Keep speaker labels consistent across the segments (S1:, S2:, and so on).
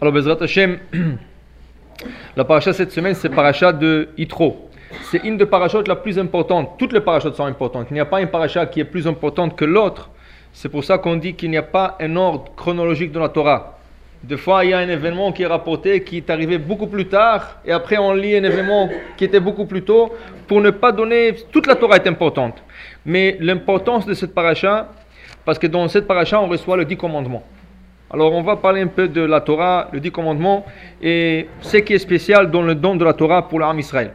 S1: Alors, Bezrat Hashem, la paracha cette semaine, c'est paracha de Yitro. C'est une des parachutes la plus importante. Toutes les parachutes sont importantes. Il n'y a pas une paracha qui est plus importante que l'autre. C'est pour ça qu'on dit qu'il n'y a pas un ordre chronologique de la Torah. Des fois, il y a un événement qui est rapporté qui est arrivé beaucoup plus tard, et après on lit un événement qui était beaucoup plus tôt, pour ne pas donner... Toute la Torah est importante. Mais l'importance de cette paracha, parce que dans cette paracha, on reçoit le dix commandements. Alors on va parler un peu de la Torah, le dix commandements, et ce qui est spécial dans le don de la Torah pour l'âme Israël.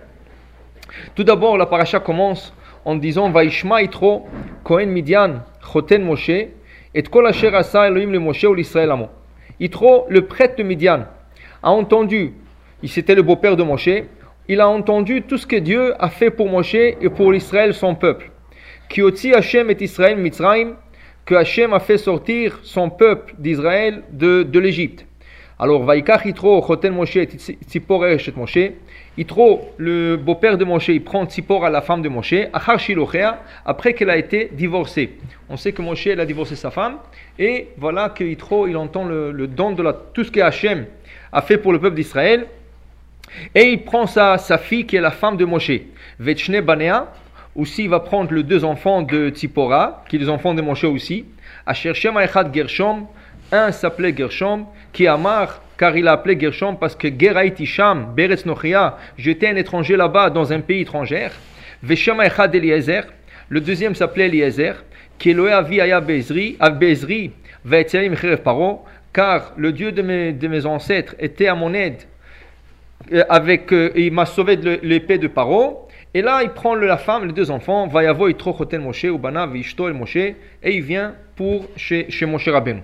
S1: Tout d'abord, la paracha commence en disant Vaishma itro Kohen Midian choten Moshe et kol asher asa Elohim le Moshe ou l'Israël amo. Itro, le prêtre de Midian, a entendu, il c'était le beau-père de Moshe, il a entendu tout ce que Dieu a fait pour Moshe et pour l'Israël, son peuple. Hashem et Israël Mitzrayim, que Hashem a fait sortir son peuple d'Israël de, de l'Égypte. Alors, Vaikach Itro, Choten Moshe, Tzipor Eshet Moshe. Itro, le beau-père de Moshe, il prend Tzipor à la femme de Moshe, Achar Shilochea, après qu'elle a été divorcée. On sait que Moshe, a divorcé sa femme, et voilà que Itro, il entend le, don de tout ce que Hashem a fait pour le peuple d'Israël, et il prend sa, sa fille qui est la femme de Moshe, Vetchne Banea, aussi va prendre les deux enfants de Tzipora, qui sont les enfants de Moshe aussi, Asher Shem Echad Gershom, un s'appelait Gershom, qui Amar, car il a appelé Gershom parce que Gerait Isham, Beretz Nochia, j'étais un étranger là-bas dans un pays étranger. Echad Eliezer, le deuxième s'appelait Eliezer, qui Eloé Avi Aya Bezri, Bezri, Vaetzelim Paro, car le Dieu de mes, de mes ancêtres était à mon aide, euh, avec, euh, il m'a sauvé de l'épée de Paro. Et là, il prend la femme, les deux enfants, Vayavo Itro Choten Moshe, Ubana Vishto El Moshe, et il vient pour chez, chez Moshe Rabbeinu.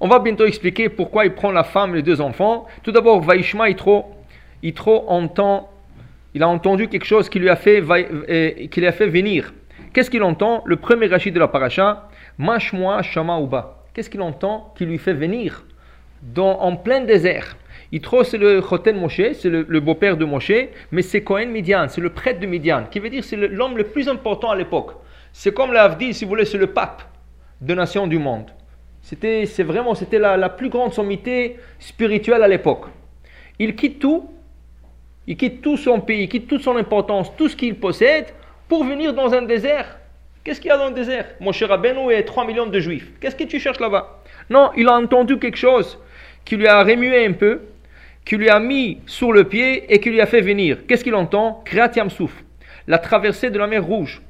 S1: On va bientôt expliquer pourquoi il prend la femme et les deux enfants. Tout d'abord, Vaishma Itro, Itro entend, il a entendu quelque chose qui lui a fait, qui lui fait venir. Qu'est-ce qu'il entend? Le premier rachid de la paracha, Mashmoa Shama Uba. Qu'est-ce qu'il entend qui lui fait venir dans, en plein désert? Itro, c'est le Choten Moshe, c'est le, beau-père de Moshe, mais c'est Cohen Midian, c'est le prêtre de Midian, qui veut dire c'est l'homme le, plus important à l'époque. C'est comme l'Avdi, si vous voulez, c'est le pape de nations du monde. C'était, vraiment, c'était la, la, plus grande sommité spirituelle à l'époque. Il quitte tout, il quitte tout son pays, il quitte toute son importance, tout ce qu'il possède, pour venir dans un désert. Qu'est-ce qu'il y a dans le désert? Mon cher Rabbeinu et 3 millions de juifs. Qu'est-ce que tu cherches là-bas? Non, il a entendu quelque chose qui lui a remué un peu, qui lui a mis sur le pied et qui lui a fait venir. Qu'est-ce qu'il entend? Kriyat Souf, la traversée de la mer Rouge,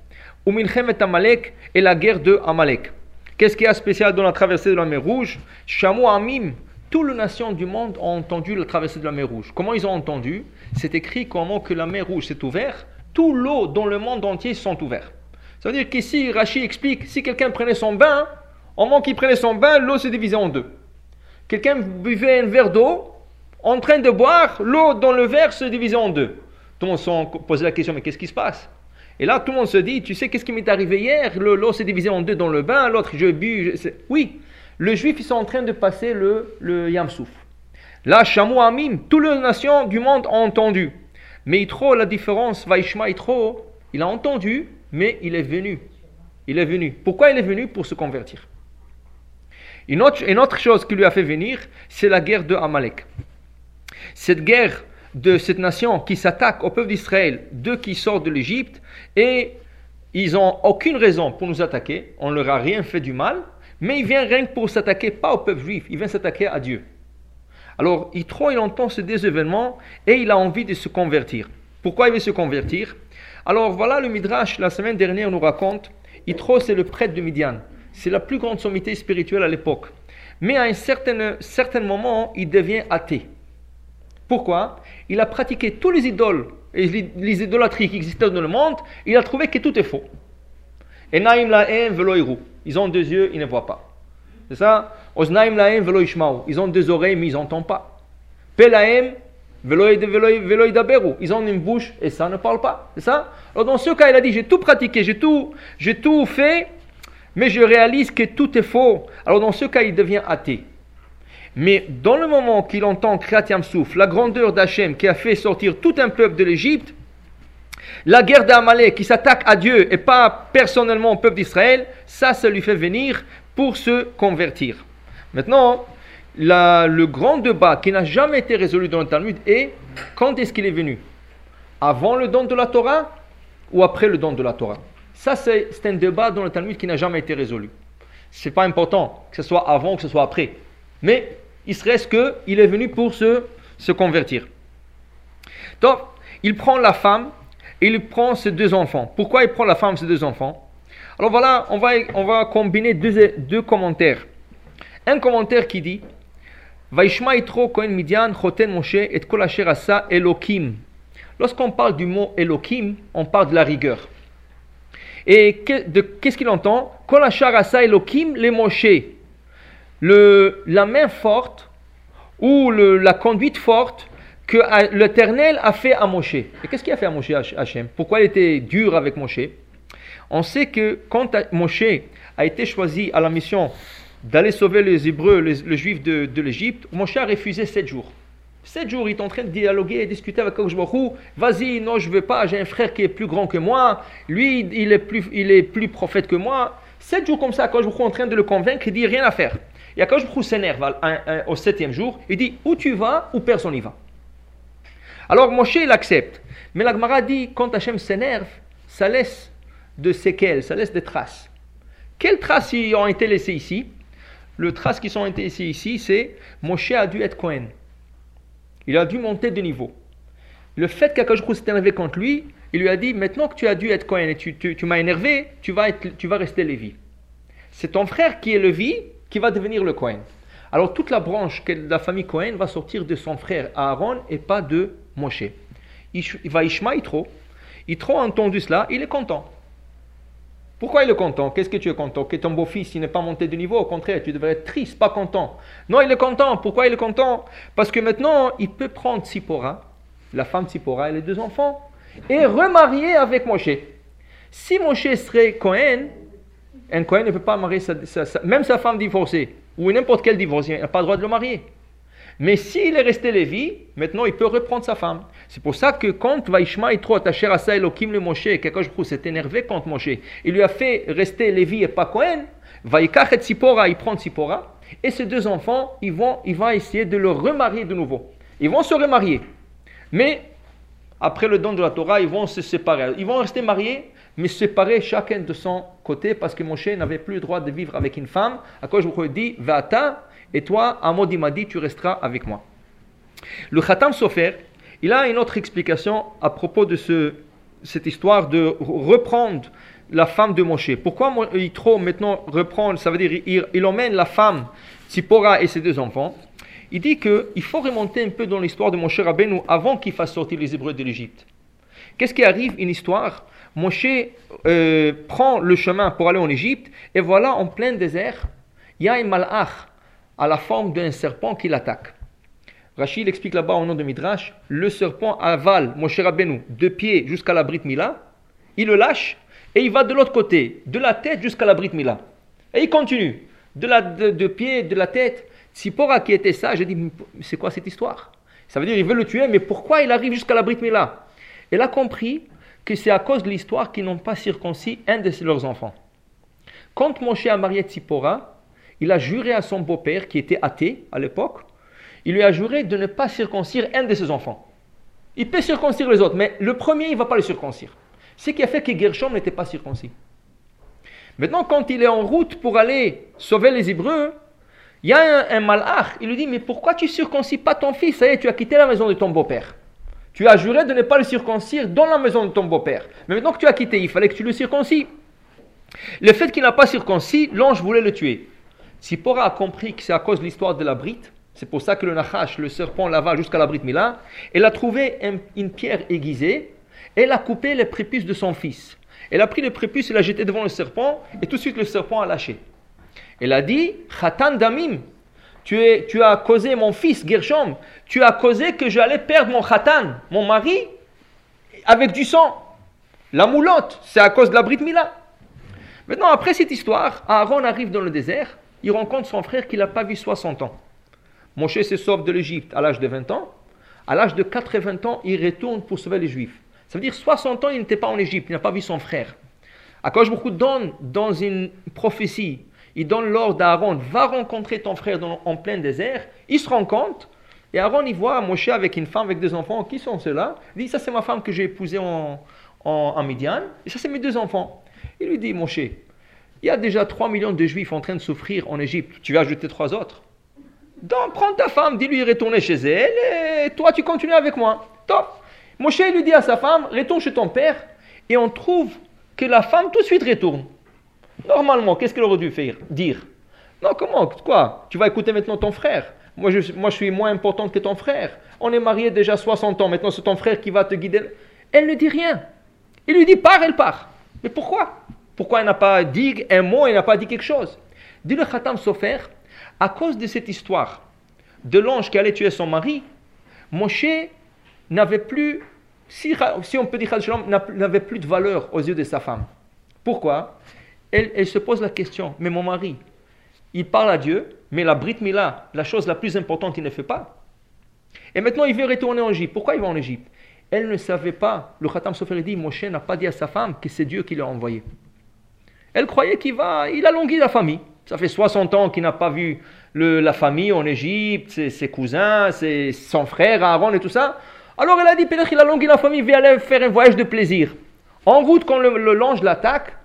S1: Umilchemet Amalek et la guerre de Amalek. Qu'est-ce qu'il y a spécial dans la traversée de la mer Rouge? Chameau Amim, toutes les nations du monde ont entendu la traversée de la mer Rouge. Comment ils ont entendu? C'est écrit comment que la mer Rouge s'est ouverte, tout l'eau dans le monde entier sont ouverts. Ça veut dire qu'ici, Rachid explique, si quelqu'un prenait son bain, au moment qu'il prenait son bain, l'eau s'est divisée en deux. Quelqu'un buvait un verre d'eau, en train de boire, l'eau dans le verre se divisait en deux. Tout le monde se posait la question, mais qu'est-ce qui se passe? Et là, tout le monde se dit, tu sais, qu'est-ce qui m'est arrivé hier? L'eau s'est divisée en deux dans le bain, l'autre, je bu. Je... Oui, le juif, ils sont en train de passer le, le Yamsouf. Là, Chamou Amim, toutes les nations du monde ont entendu. Mais Itro, la différence, Vaishma Itro, il a entendu, mais il est venu. Il est venu. Pourquoi il est venu? Pour se convertir. Une autre, une autre chose qui lui a fait venir, c'est la guerre de Amalek. Cette guerre de cette nation qui s'attaque au peuple d'Israël, d'eux qui sortent de l'Égypte, et ils n'ont aucune raison pour nous attaquer, on ne leur a rien fait du mal, mais il vient rien que pour s'attaquer, pas au peuple juif, il vient s'attaquer à Dieu. Alors, Yitro, il entend ces deux événements et il a envie de se convertir. Pourquoi il veut se convertir? Alors, voilà le Midrash, la semaine dernière, nous raconte Yitro, c'est le prêtre de Midian. C'est la plus grande sommité spirituelle à l'époque. Mais à un certain, certain moment, il devient athée. Pourquoi? Il a pratiqué tous les idoles et les, idolâtries qui existaient dans le monde, il a trouvé que tout est faux. Et naim laem velo Ils ont deux yeux, ils ne voient pas. C'est ça? Ils ont deux oreilles, mais ils n'entendent pas. Ils ont une bouche et ça ne parle pas. C'est ça? Alors dans ce cas, il a dit, j'ai tout pratiqué, j'ai tout, j'ai tout fait, mais je réalise que tout est faux. Alors dans ce cas, il devient athée. Mais dans le moment qu'il entend Kriyat Souf, la grandeur d'Hachem qui a fait sortir tout un peuple de l'Égypte, la guerre d'Amalek qui s'attaque à Dieu et pas personnellement au peuple d'Israël, ça, ça lui fait venir pour se convertir. Maintenant, le grand débat qui n'a jamais été résolu dans le Talmud est quand est-ce qu'il est venu? Avant le don de la Torah ou après le don de la Torah? Ça, c'est un débat dans le Talmud qui n'a jamais été résolu. Ce n'est pas important que ce soit avant ou que ce soit après. Mais il se reste qu'il est venu pour se, se convertir. Donc, il prend la femme et il prend ses deux enfants. Pourquoi il prend la femme et ses deux enfants? Alors voilà, on va, on va combiner deux, deux commentaires. Un commentaire qui dit. Lorsqu'on parle du mot Elokim, on parle de la rigueur. Et qu'est-ce qu'il entend? Kol Asa Elokim le Moshe. Le, la main forte ou la conduite forte que l'Éternel a fait à Moshe. Et qu'est-ce qu'il a fait à Moshe Hachem? Pourquoi il était dur avec Moshe? On sait que quand Moshe a été choisi à la mission d'aller sauver les Hébreux, les, Juifs de, l'Égypte, Moshe a refusé sept jours. Sept jours, il est en train de dialoguer et discuter avec Baruch Vas-y, non, je veux pas, j'ai un frère qui est plus grand que moi. Lui, il est plus, il est plus prophète que moi. Sept jours comme ça, Baruch est en train de le convaincre, il dit rien à faire. Et Baruch s'énerve au septième jour, il dit Où tu vas, ou personne n'y va. Alors Moshe, il accepte. Mais la Gemara dit, quand Hachem s'énerve, ça laisse de séquelles, ça laisse des traces. Quelles traces y ont été laissées ici? Les traces qui sont été laissées ici, c'est Moshe a dû être Cohen. Il a dû monter de niveau. Le fait qu'Akajou s'est énervé contre lui, il lui a dit Maintenant que tu as dû être Cohen et tu, m'as énervé, tu vas, tu vas rester Lévi. C'est ton frère qui est Lévi qui va devenir le Cohen. Alors toute la branche de la famille Cohen va sortir de son frère Aaron et pas de Moshe. Il va Ishma Yitro. Yitro a entendu cela, il est content. Pourquoi il est content? Qu'est-ce que tu es content? Que ton beau-fils n'est pas monté de niveau Au contraire, tu devrais être triste, pas content. Non, il est content. Pourquoi il est content? Parce que maintenant, il peut prendre Sipora, la femme Sipora et les deux enfants, et remarier avec Moshe. Si Moshe serait Cohen, un Cohen ne peut pas marier même sa femme divorcée, ou n'importe quel divorcé, il n'a pas le droit de le marier. Mais s'il est resté Lévi, maintenant il peut reprendre sa femme. C'est pour ça que quand Vaishma est trop attaché à ça, Elohim le Moshe, chose s'est énervé contre Moshe, il lui a fait rester Lévi et pas Cohen, Vaikach et Tzipora, il prend Tzipora, et ces deux enfants, ils vont, il va essayer de le remarier de nouveau. Ils vont se remarier. Mais après le don de la Torah, ils vont se séparer. Ils vont rester mariés, mais séparer chacun de son côté parce que Moshe n'avait plus le droit de vivre avec une femme. À quoi je vous dis, Vata, et toi, Amod m'a dit, tu resteras avec moi. Le Khatam Sofer, il a une autre explication à propos de ce, cette histoire de reprendre la femme de Moshe. Pourquoi Yitro maintenant reprendre, ça veut dire il, il emmène la femme, Tzipora et ses deux enfants? Il dit qu'il faut remonter un peu dans l'histoire de Moshe Rabbeinu avant qu'il fasse sortir les Hébreux de l'Égypte. Qu'est-ce qui arrive Une histoire? Moshe euh, prend le chemin pour aller en Égypte et voilà en plein désert, il y a un malach à la forme d'un serpent qui l'attaque. Rachid explique là-bas au nom de Midrash, le serpent avale Moshe Rabbeinu de pied jusqu'à la Brit Mila, il le lâche et il va de l'autre côté, de la tête jusqu'à la Brit Mila. Et il continue, de, la, de, pied, de la tête. Sipora qui était sage, a dit, c'est quoi cette histoire? Ça veut dire il veut le tuer, mais pourquoi il arrive jusqu'à la Brit Mila Elle a compris que c'est à cause de l'histoire qu'ils n'ont pas circoncis un de leurs enfants. Quand Moshe a marié Tsipora, il a juré à son beau-père, qui était athée à l'époque, il lui a juré de ne pas circoncire un de ses enfants. Il peut circoncire les autres, mais le premier, il ne va pas le circoncire. Ce qui a fait que Gershom n'était pas circoncis. Maintenant, quand il est en route pour aller sauver les Hébreux, il y a un, malach, il lui dit, mais pourquoi tu circoncis pas ton fils? Ça y est, tu as quitté la maison de ton beau-père. Tu as juré de ne pas le circoncire dans la maison de ton beau-père. Mais maintenant que tu as quitté, il fallait que tu le circoncis. Le fait qu'il n'a pas circoncis, l'ange voulait le tuer. Sipora a compris que c'est à cause de l'histoire de la brite, c'est pour ça que le Nachash, le serpent, lava jusqu'à la brite Mila, elle a trouvé une pierre aiguisée, elle a coupé les prépuces de son fils. Elle a pris les prépuces et l'a jeté devant le serpent, et tout de suite le serpent a lâché. Elle a dit, Khatan Damim, tu, as causé mon fils, Gershom, tu as causé que j'allais perdre mon Khatan, mon mari, avec du sang. La moulotte, c'est à cause de la brite Mila. Maintenant, après cette histoire, Aaron arrive dans le désert, il rencontre son frère qu'il n'a pas vu 60 ans. Moshe se sauve de l'Égypte à l'âge de 20 ans. À l'âge de 80 ans, il retourne pour sauver les Juifs. Ça veut dire 60 ans, il n'était pas en Égypte, il n'a pas vu son frère. Je beaucoup donne dans une prophétie il donne l'ordre à Aaron, va rencontrer ton frère en plein désert. Il se rend compte, et Aaron, il voit Moshe avec une femme, avec deux enfants. Qui sont ceux-là? Il dit, ça c'est ma femme que j'ai épousée en, en, Midian, et ça c'est mes deux enfants. Il lui dit, Moshe, il y a déjà 3 millions de juifs en train de souffrir en Égypte, tu vas ajouter trois autres? Donc, prends ta femme, dis-lui retourner chez elle, et toi, tu continues avec moi. Top. Moshe lui dit à sa femme, retourne chez ton père, et on trouve que la femme tout de suite retourne. Normalement, qu'est-ce qu'elle aurait dû faire? Dire. Non, comment? Quoi? Tu vas écouter maintenant ton frère moi je, moi, je suis moins importante que ton frère. On est mariés déjà 60 ans, maintenant c'est ton frère qui va te guider. Elle ne dit rien. Il lui dit pars, elle part. Mais pourquoi? Pourquoi elle n'a pas dit un mot, elle n'a pas dit quelque chose? Dit le Khatam Sofer, à cause de cette histoire de l'ange qui allait tuer son mari, Moshe n'avait plus, si, on peut dire, n'avait plus de valeur aux yeux de sa femme. Pourquoi? Elle, se pose la question, mais mon mari, il parle à Dieu, mais la Brit Mila, la chose la plus importante, il ne fait pas. Et maintenant, il veut retourner en Égypte. Pourquoi il va en Égypte? Elle ne savait pas. Le Khatam Sofer dit Moshe n'a pas dit à sa femme que c'est Dieu qui l'a envoyé. Elle croyait qu'il va, il a longué la famille. Ça fait 60 ans qu'il n'a pas vu la famille en Égypte, ses, cousins, ses, son frère Aaron et tout ça. Alors elle a dit, peut-être qu'il a longué la famille, il va aller faire un voyage de plaisir. En route, quand le, l'ange l'attaque,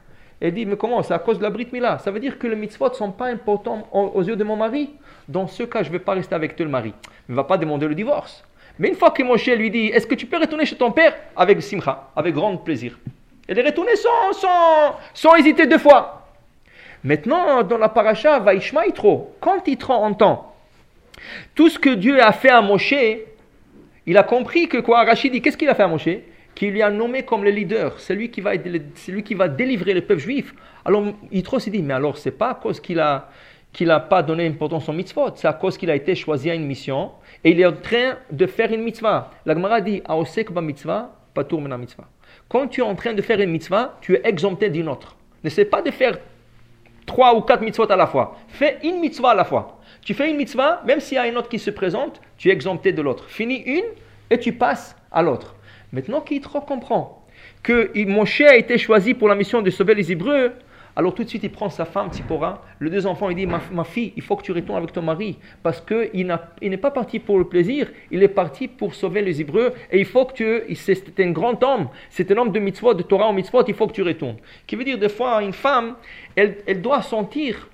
S1: elle dit, mais comment C'est à cause de la Brit Mila. Ça veut dire que les mitzvot ne sont pas importants aux, yeux de mon mari. Dans ce cas, je ne vais pas rester avec toi, le mari. Il ne va pas demander le divorce. Mais une fois que Moshe lui dit, est-ce que tu peux retourner chez ton père? Avec simcha, avec grand plaisir. Elle est retournée sans, sans, sans hésiter deux fois. Maintenant, dans la paracha, Vaishma Yitro, quand Yitro entend tout ce que Dieu a fait à Moshe, il a compris que quoi? Rachid dit, qu'est-ce qu'il a fait à Moshe? Qu'il lui a nommé comme le leader, c'est lui qui va, lui qui va délivrer le peuple juif. Alors Yitro s'est dit, mais alors c'est pas à cause qu'il a n'a pas donné importance au mitzvot, c'est à cause qu'il a été choisi à une mission et il est en train de faire une mitzvah. La Gemara dit, mitzvah, patour mena mitzvah. Quand tu es en train de faire une mitzvah, tu es exempté d'une autre. N'essaie pas de faire trois ou quatre mitzvot à la fois. Fais une mitzvah à la fois. Tu fais une mitzvah, même s'il y a une autre qui se présente, tu es exempté de l'autre. Finis une et tu passes à l'autre. Maintenant trop comprend que Moshe a été choisi pour la mission de sauver les Hébreux, alors tout de suite, il prend sa femme, Tzipora, les deux enfants, il dit, ma, fille, il faut que tu retournes avec ton mari, parce qu'il n'est pas parti pour le plaisir, il est parti pour sauver les Hébreux, et il faut que tu, c'est un grand homme, c'est un homme de mitzvot, de Torah au mitzvot, il faut que tu retournes. Qui veut dire, des fois, une femme, elle, elle doit sentir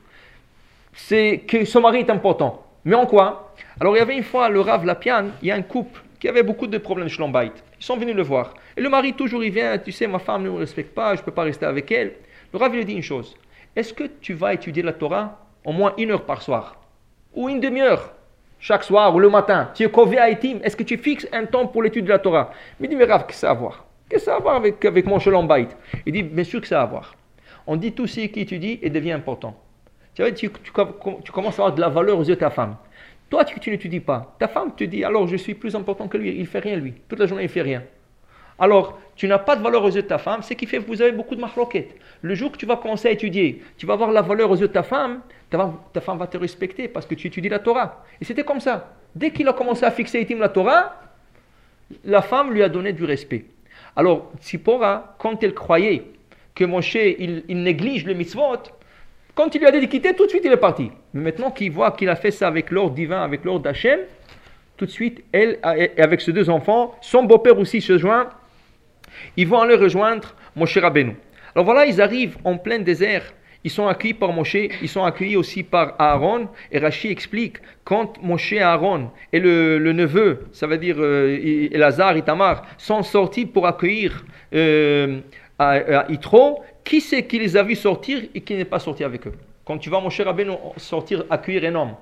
S1: que son mari est important. Mais en quoi? Alors il y avait une fois, le Rav Lapian, il y a un couple qui avait beaucoup de problèmes de Shlambait. Ils sont venus le voir. Et le mari, toujours, il vient, tu sais, ma femme ne me respecte pas, je ne peux pas rester avec elle. Le Rav lui dit une chose. Est-ce que tu vas étudier la Torah au moins une heure par soir? Ou une demi-heure? Chaque soir ou le matin? Tu es kové à Est-ce que tu fixes un temps pour l'étude de la Torah? Il dit, mais Rav, qu'est-ce que ça a à voir? Qu'est-ce que ça à voir avec, mon shalom Il dit, bien sûr que ça a à voir. On dit tout ce qui étudie et devient important. Tu, tu, commences à avoir de la valeur aux yeux de ta femme. Toi, tu, tu n'étudies pas. Ta femme te dit, alors je suis plus important que lui. Il fait rien, lui. Toute la journée, il fait rien. Alors, tu n'as pas de valeur aux yeux de ta femme, c'est qui fait que vous avez beaucoup de mahloquettes. Le jour que tu vas commencer à étudier, tu vas avoir la valeur aux yeux de ta femme, ta, femme va te respecter parce que tu étudies la Torah. Et c'était comme ça. Dès qu'il a commencé à fixer la Torah, la femme lui a donné du respect. Alors, Tzipora, quand elle croyait que Moshe, il, il néglige le mitzvot, quand il lui a dit de quitter, tout de suite il est parti. Mais maintenant qu'il voit qu'il a fait ça avec l'ordre divin, avec l'ordre d'Hachem, tout de suite, elle, et avec ses deux enfants, son beau-père aussi se joint ils vont aller rejoindre Moshe Rabbeinu. Alors voilà, ils arrivent en plein désert. Ils sont accueillis par Moshe, ils sont accueillis aussi par Aaron. Et Rashi explique, quand Moshe Aaron et le, neveu, ça veut dire euh, et Tamar, sont sortis pour accueillir euh, à, qui c'est qui les a vus sortir et qui n'est pas sorti avec eux? Quand tu vois Moshe Rabbeinu sortir, accueillir un homme,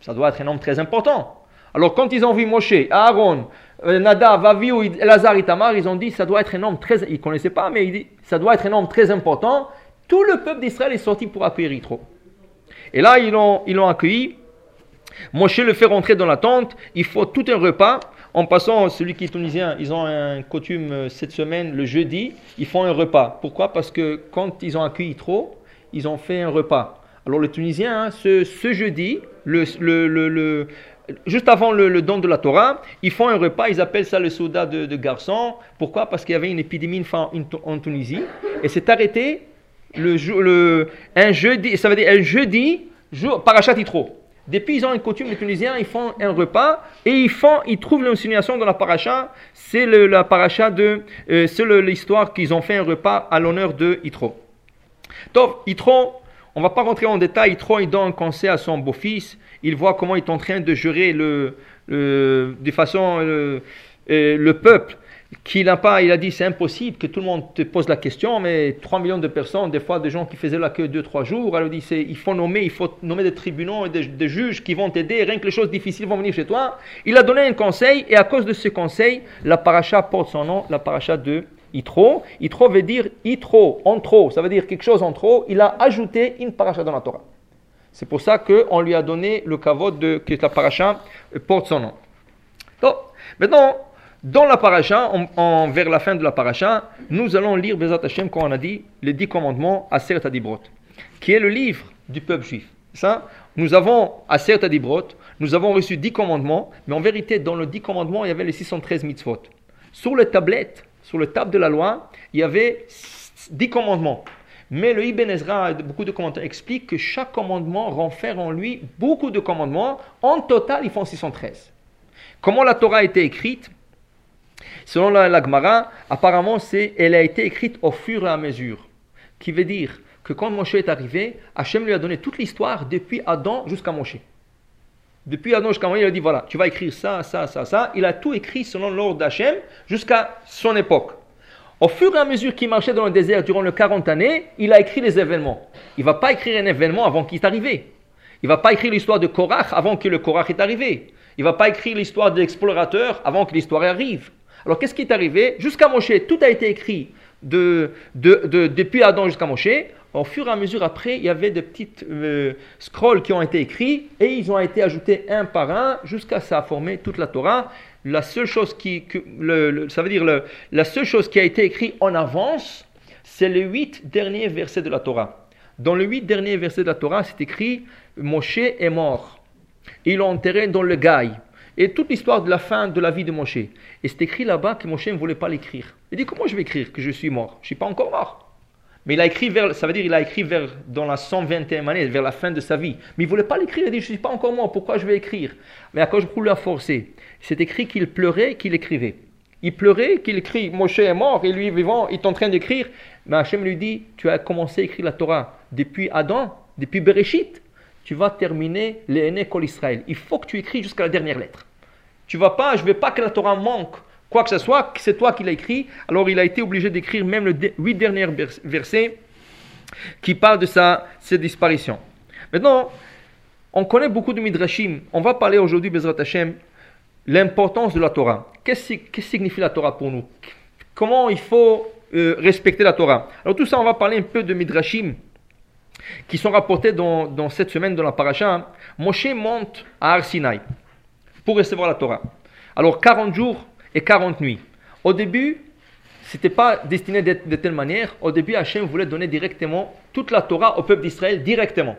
S1: ça doit être un homme très important. Alors quand ils ont vu Moshe, Aaron, euh, Nadav, Aviou, Lazare et Tamar, ils ont dit ça doit être un homme très, ils ne connaissaient pas, mais il dit ça doit être un homme très important. Tout le peuple d'Israël est sorti pour accueillir Yitro. Et là, ils l'ont ils accueilli. Moshe le fait rentrer dans la tente. Il faut tout un repas. En passant, celui qui est tunisien, ils ont un coutume euh, cette semaine, le jeudi, ils font un repas. Pourquoi? Parce que quand ils ont accueilli Yitro, ils ont fait un repas. Alors le Tunisien, hein, ce, ce, jeudi, juste avant le, don de la Torah, ils font un repas, ils appellent ça le soda de, garçon. Pourquoi? Parce qu'il y avait une épidémie en, en Tunisie et c'est arrêté le, le, un jeudi, ça veut dire un jeudi, jour, parachat Yitro. Depuis, ils ont une coutume, les Tunisiens, ils font un repas et ils font, ils trouvent l'insinuation dans la paracha. C'est la paracha de, euh, c'est l'histoire qu'ils ont fait un repas à l'honneur de Yitro. Donc, Yitro, on va pas rentrer en détail. Yitro, il donne un conseil à son beau-fils. Il voit comment il est en train de gérer le, de façon le, euh, le peuple qu'il n'a pas, il a dit c'est impossible que tout le monde te pose la question, mais 3 millions de personnes, des fois des gens qui faisaient la queue 2-3 jours, il dit il faut nommer, il faut nommer des tribunaux et des, juges qui vont t'aider, rien que les choses difficiles vont venir chez toi. Il a donné un conseil et à cause de ce conseil, la paracha porte son nom, la paracha de Itro. Itro veut dire Itro, en trop, ça veut dire quelque chose en trop. Il a ajouté une paracha dans la Torah. C'est pour ça qu'on lui a donné le kavod de que la paracha porte son nom. Donc, maintenant, dans la paracha, vers la fin de la paracha, nous allons lire Bezat Hashem, comme on a dit, les dix commandements à Sert Adibrot, qui est le livre du peuple juif. Ça, nous avons à Sert Adibrot, nous avons reçu dix commandements, mais en vérité, dans les dix commandements, il y avait les 613 mitzvot. Sur les tablettes, sur le table de la loi, il y avait dix commandements. Mais le Ibn Ezra, beaucoup de commentaires, expliquent que chaque commandement renferme en lui beaucoup de commandements. En total, ils font 613. Comment la Torah a été écrite? Selon la, Gemara, apparemment, c'est, elle a été écrite au fur et à mesure. Qui veut dire que quand Moshe est arrivé, Hachem lui a donné toute l'histoire depuis Adam jusqu'à Moshe. Depuis Adam jusqu'à Moshe, il a dit voilà, tu vas écrire ça, ça, ça, ça. Il a tout écrit selon l'ordre d'Hachem jusqu'à son époque. Au fur et à mesure qu'il marchait dans le désert durant les 40 années, il a écrit les événements. Il ne va pas écrire un événement avant qu'il est arrivé. Il ne va pas écrire l'histoire de Korach avant que le Korach est arrivé. Il ne va pas écrire l'histoire de l'explorateur avant que l'histoire arrive. Alors qu'est-ce qui est arrivé Jusqu'à Moshe, tout a été écrit de, depuis Adam jusqu'à Moshe. Au fur et à mesure après, il y avait des petites euh, scrolls qui ont été écrits et ils ont été ajoutés un par un jusqu'à ça a formé toute la Torah. La seule chose qui, ça veut dire la seule chose qui a été écrite en avance, c'est les huit derniers versets de la Torah. Dans les huit derniers versets de la Torah, c'est écrit Moshe est mort. Ils l'ont enterré dans le Gaï et toute l'histoire de la fin de la vie de Moshe. Et c'est écrit là-bas que Moshe ne voulait pas l'écrire. Il dit comment je vais écrire que je suis mort? Je ne suis pas encore mort. Mais il a écrit vers, ça veut dire il a écrit vers, dans la 121e année, vers la fin de sa vie. Mais il voulait pas l'écrire, il dit je suis pas encore mort, pourquoi je vais écrire? Mais à cause je l'a forcé. C'est écrit qu'il pleurait, qu'il écrivait. Il pleurait, qu'il écrit, Moshe est mort, et lui vivant, il est en train d'écrire. Mais Hachem lui dit, tu as commencé à écrire la Torah depuis Adam, depuis Bereshit, tu vas terminer les Kol Israël. Il faut que tu écris jusqu'à la dernière lettre. Tu vas pas, je ne veux pas que la Torah manque quoi que ce soit, c'est toi qui l'as écrit. Alors il a été obligé d'écrire même les huit derniers versets qui parlent de sa, disparition. Maintenant, on connaît beaucoup de Midrashim. On va parler aujourd'hui, Bezrat Hashem, l'importance de la Torah. Qu'est-ce que signifie la Torah pour nous? Comment il faut euh, respecter la Torah? Alors tout ça, on va parler un peu de Midrashim qui sont rapportés dans, cette semaine dans la paracha, Moshe monte à Arsinaï pour recevoir la Torah. Alors 40 jours et 40 nuits. Au début, ce n'était pas destiné de, telle manière. Au début, Hachem voulait donner directement toute la Torah au peuple d'Israël directement.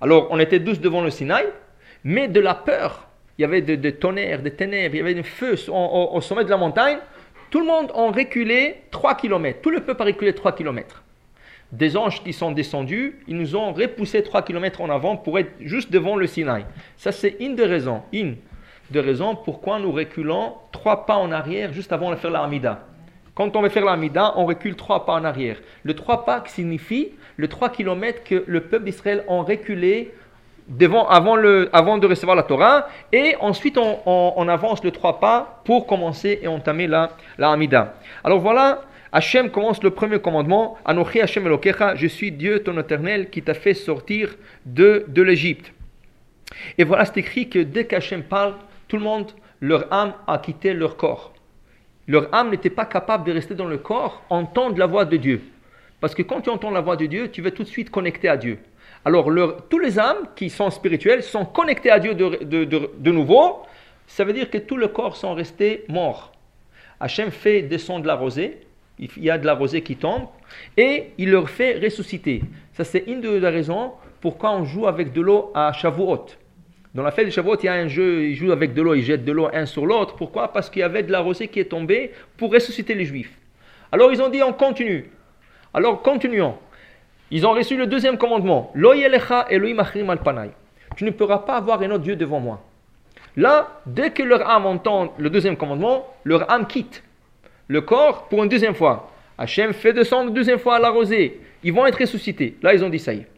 S1: Alors on était tous devant le Sinaï, mais de la peur, il y avait des tonnerres, des ténèbres, il y avait des feux au, sommet de la montagne. Tout le monde a reculé 3 km. Tout le peuple a reculé 3 km des anges qui sont descendus, ils nous ont repoussé 3 km en avant pour être juste devant le Sinaï. Ça, c'est une des raisons, une des raisons pourquoi nous reculons trois pas en arrière juste avant de faire l'Amida. Quand on veut faire l'Amida, on recule trois pas en arrière. Le trois pas signifie le 3 km que le peuple d'Israël a reculé devant, avant, le, avant de recevoir la Torah, et ensuite on, avance le trois pas pour commencer et entamer la, la Alors voilà Hachem commence le premier commandement Anochi Hachem Elokecha, je suis Dieu ton éternel qui t'a fait sortir de, de l'Égypte. Et voilà, c'est écrit que dès qu'Hachem parle, tout le monde, leur âme a quitté leur corps. Leur âme n'était pas capable de rester dans le corps, entendre la voix de Dieu. Parce que quand tu entends la voix de Dieu, tu vas tout de suite connecter à Dieu. Alors, leur, tous les âmes qui sont spirituelles sont connectées à Dieu de, de, de, nouveau. Ça veut dire que tous le corps sont restés morts. Hachem fait descendre la rosée, il y a de la rosée qui tombe, et il leur fait ressusciter. Ça, c'est une des raisons pourquoi on joue avec de l'eau à Shavuot. Dans la fête de Shavuot, il y a un jeu, ils jouent avec de l'eau, ils jettent de l'eau un sur l'autre. Pourquoi? Parce qu'il y avait de la rosée qui est tombée pour ressusciter les Juifs. Alors ils ont dit, on continue. Alors continuons. Ils ont reçu le deuxième commandement. Tu ne pourras pas avoir un autre Dieu devant moi. Là, dès que leur âme entend le deuxième commandement, leur âme quitte le corps pour une deuxième fois. Hachem fait descendre une deuxième fois à la rosée. Ils vont être ressuscités. Là, ils ont dit ça y est.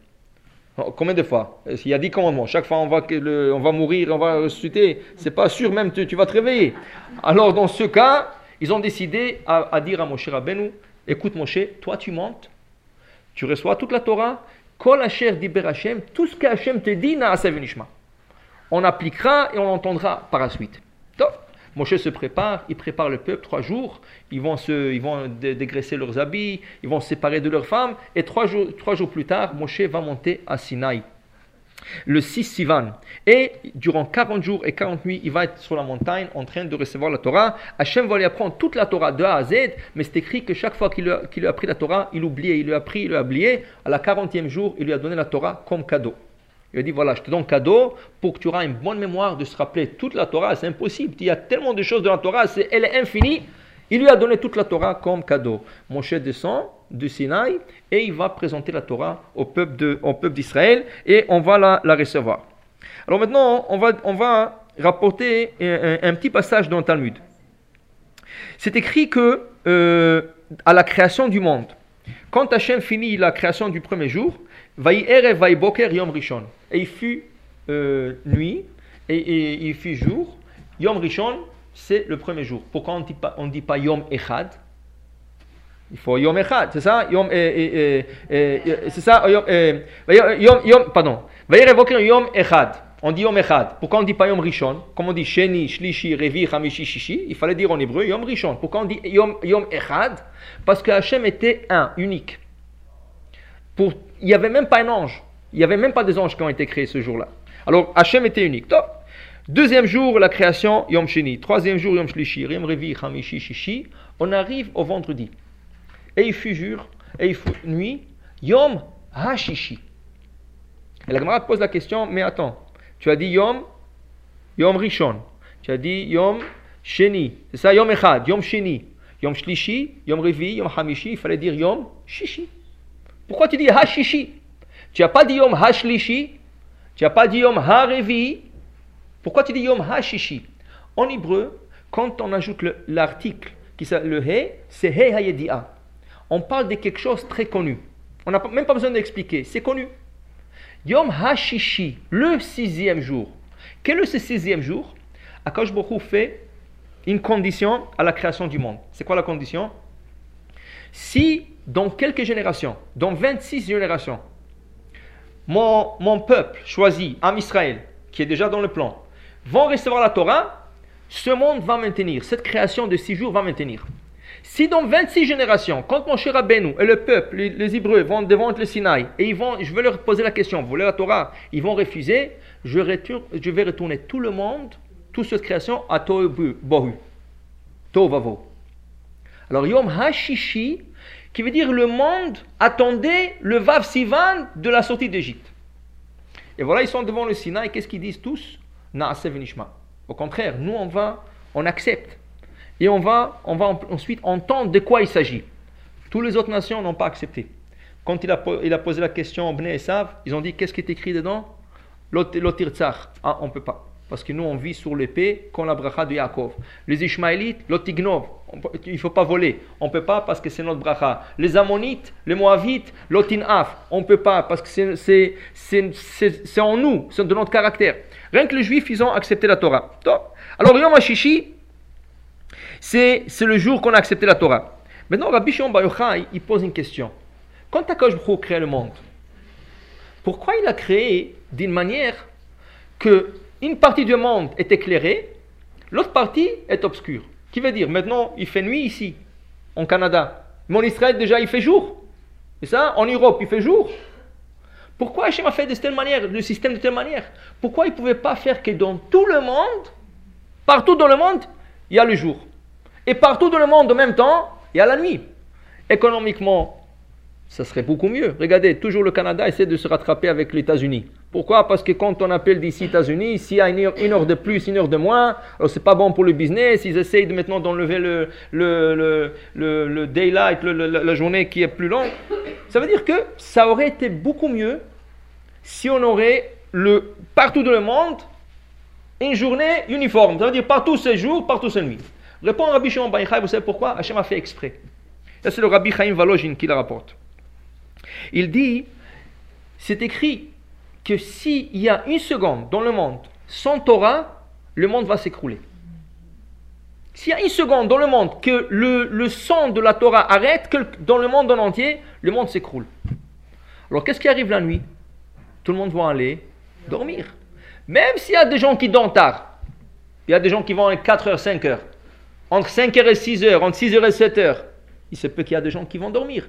S1: Oh, Combien de fois? Il y a dix commandements? Chaque fois, on va, on va mourir, on va ressusciter. C'est pas sûr même que tu vas te réveiller. Alors, dans ce cas, ils ont décidé à, dire à Moshe Rabbeinu Écoute, Moshe, toi, tu montes, tu reçois toute la Torah. Kol Asher Diber Hashem, tout ce que Hashem te dit, v'nishma. On appliquera et on l'entendra par la suite. Moshe se prépare, il prépare le peuple trois jours. Ils vont, se, ils vont dé- dégraisser leurs habits, ils vont se séparer de leurs femmes. Et trois jours, trois jours plus tard, Moshe va monter à Sinaï. Le 6 Sivan. Et durant 40 jours et 40 nuits, il va être sur la montagne en train de recevoir la Torah. Hachem va lui apprendre toute la Torah de A à Z, mais c'est écrit que chaque fois qu'il lui, a- qu'il lui a appris la Torah, il oubliait, il lui a appris, il lui a oublié. À la 40e jour, il lui a donné la Torah comme cadeau. Il a dit voilà, je te donne cadeau pour que tu auras une bonne mémoire de se rappeler toute la Torah. C'est impossible. Il y a tellement de choses de la Torah, c'est, elle est infinie. Il lui a donné toute la Torah comme cadeau. Moshe descend du Sinaï et il va présenter la Torah au peuple, d'Israël et on va la, recevoir. Alors maintenant, on va, on va rapporter un petit passage dans le Talmud. C'est écrit que euh, à la création du monde, quand Hachem finit la création du premier jour, Boker yom rishon. Et il fut euh, nuit et, et il fut jour. Yom rishon, c'est le premier jour. Pourquoi on ne dit pas, on dit pas yom echad? Il faut yom echad, c'est ça? Yom, euh, euh, euh, c'est ça? Yom, yom, yom, pardon. Yom echad. On dit yom echad. Pourquoi on ne dit pas yom rishon? Comme on dit sheni, shlishi, revi, hamishi, shishi, il fallait dire en hébreu yom rishon. Pourquoi on dit yom, yom echad? Parce que Hachem était un, unique. Il n'y avait même pas un ange. Il n'y avait même pas des anges qui ont été créés ce jour-là. Alors Hachem était unique. Top. Deuxième jour, la création, Yom Sheni. Troisième jour, Yom Shlishi. Yom Revi, Hamishi, Shishi. On arrive au vendredi. Et il fut jour, et il fut nuit, Yom Hashishi. Et la Gemara te pose la question, mais attends, tu as dit Yom, Yom Rishon. Tu as dit Yom Sheni. C'est ça, Yom Echad, Yom Sheni. Yom Shlishi, Yom Revi, Yom Hamishi. Il fallait dire Yom Shishi. Pourquoi tu dis Hashishi? Tu n'as pas dit Yom Hashlishi? Tu n'as pas dit Yom Harevi? Pourquoi tu dis Yom Hashishi? En hébreu, quand on ajoute le- l'article, qui le He, c'est He Hayedia. On parle de quelque chose très connu. On n'a même pas besoin d'expliquer, c'est connu. Yom Hashishi, le sixième jour. Quel est ce sixième jour? Akash Baruch Hu fait une condition à la création du monde. C'est quoi la condition? Si dans quelques générations, dans 26 générations, mon, mon peuple choisi, Am Israël, qui est déjà dans le plan, vont recevoir la Torah, ce monde va maintenir, cette création de six jours va maintenir. Si dans 26 générations, quand mon cher Rabbeinu et le peuple, les, Hébreux, vont devant le Sinaï, et ils vont, je vais leur poser la question, vous voulez la Torah? Ils vont refuser, je, vais retourner tout le monde, toute cette création, à Tohu Bohu. Alors Yom Hashishi, qui veut dire le monde attendait le Vav Sivan de la sortie d'Égypte. Et voilà, ils sont devant le Sinaï, qu'est-ce qu'ils disent tous? Au contraire, nous on va, on accepte. Et on va, on va ensuite entendre de quoi il s'agit. Toutes les autres nations n'ont pas accepté. Quand il a, posé la question au Bnei Esav, ils ont dit qu'est-ce qui est écrit dedans? Lot- Lotirtzach. Ah, on ne peut pas. Parce que nous, on vit sur l'épée comme la bracha de Yaakov. Les Ishmaélites, Lotignov. Il ne faut pas voler. On ne peut pas parce que c'est notre bracha. Les Ammonites, les Moavites, Lotinaf. On ne peut pas parce que c'est- en nous, c'est de notre caractère. Rien que les Juifs, ils ont accepté la Torah. Alors, Yom HaShishi, c'est le jour qu'on a accepté la Torah. Maintenant, Rabbi Shimon Bar Yochai, il pose une question. Quand Akash Hu crée le monde, pourquoi il a créé d'une manière que une partie du monde est éclairée, l'autre partie est obscure Qui veut dire, maintenant, il fait nuit ici, en Canada. Mais en Israël, déjà, il fait jour. Et ça, en Europe, il fait jour. Pourquoi Hachem a fait de telle manière, le système de telle manière? Pourquoi il ne pouvait pas faire que dans tout le monde, partout dans le monde, il y a le jour? Et partout dans le monde, en même temps, il y a la nuit. Économiquement, ça serait beaucoup mieux. Regardez, toujours le Canada essaie de se rattraper avec les États-Unis. Pourquoi? Parce que quand on appelle d'ici États-Unis, s'il y a une heure, de plus, une heure de moins, alors c'est pas bon pour le business. Ils essayent de maintenant d'enlever le, le, le, le, daylight, la journée qui est plus longue. Ça veut dire que ça aurait été beaucoup mieux si on aurait le, partout dans le monde une journée uniforme. Ça veut dire partout ces jours, partout ces nuits. Répond Rabbi Shimon vous savez pourquoi? Hachem a fait exprès. c'est le Rabbi Chaim Valojin qui le rapporte. Il dit, c'est écrit que s'il y a une seconde dans le monde sans Torah, le monde va s'écrouler. S'il y a une seconde dans le monde que le, le son de la Torah arrête, que dans le monde en entier, le monde s'écroule. Alors qu'est-ce qui arrive la nuit? Tout le monde va aller dormir. Même s'il y a des gens qui dorment tard. Il y a des gens qui vont à 4h, 5h. Entre 5h et 6h, entre 6h et 7h. Il se peut qu'il y a des gens qui vont dormir.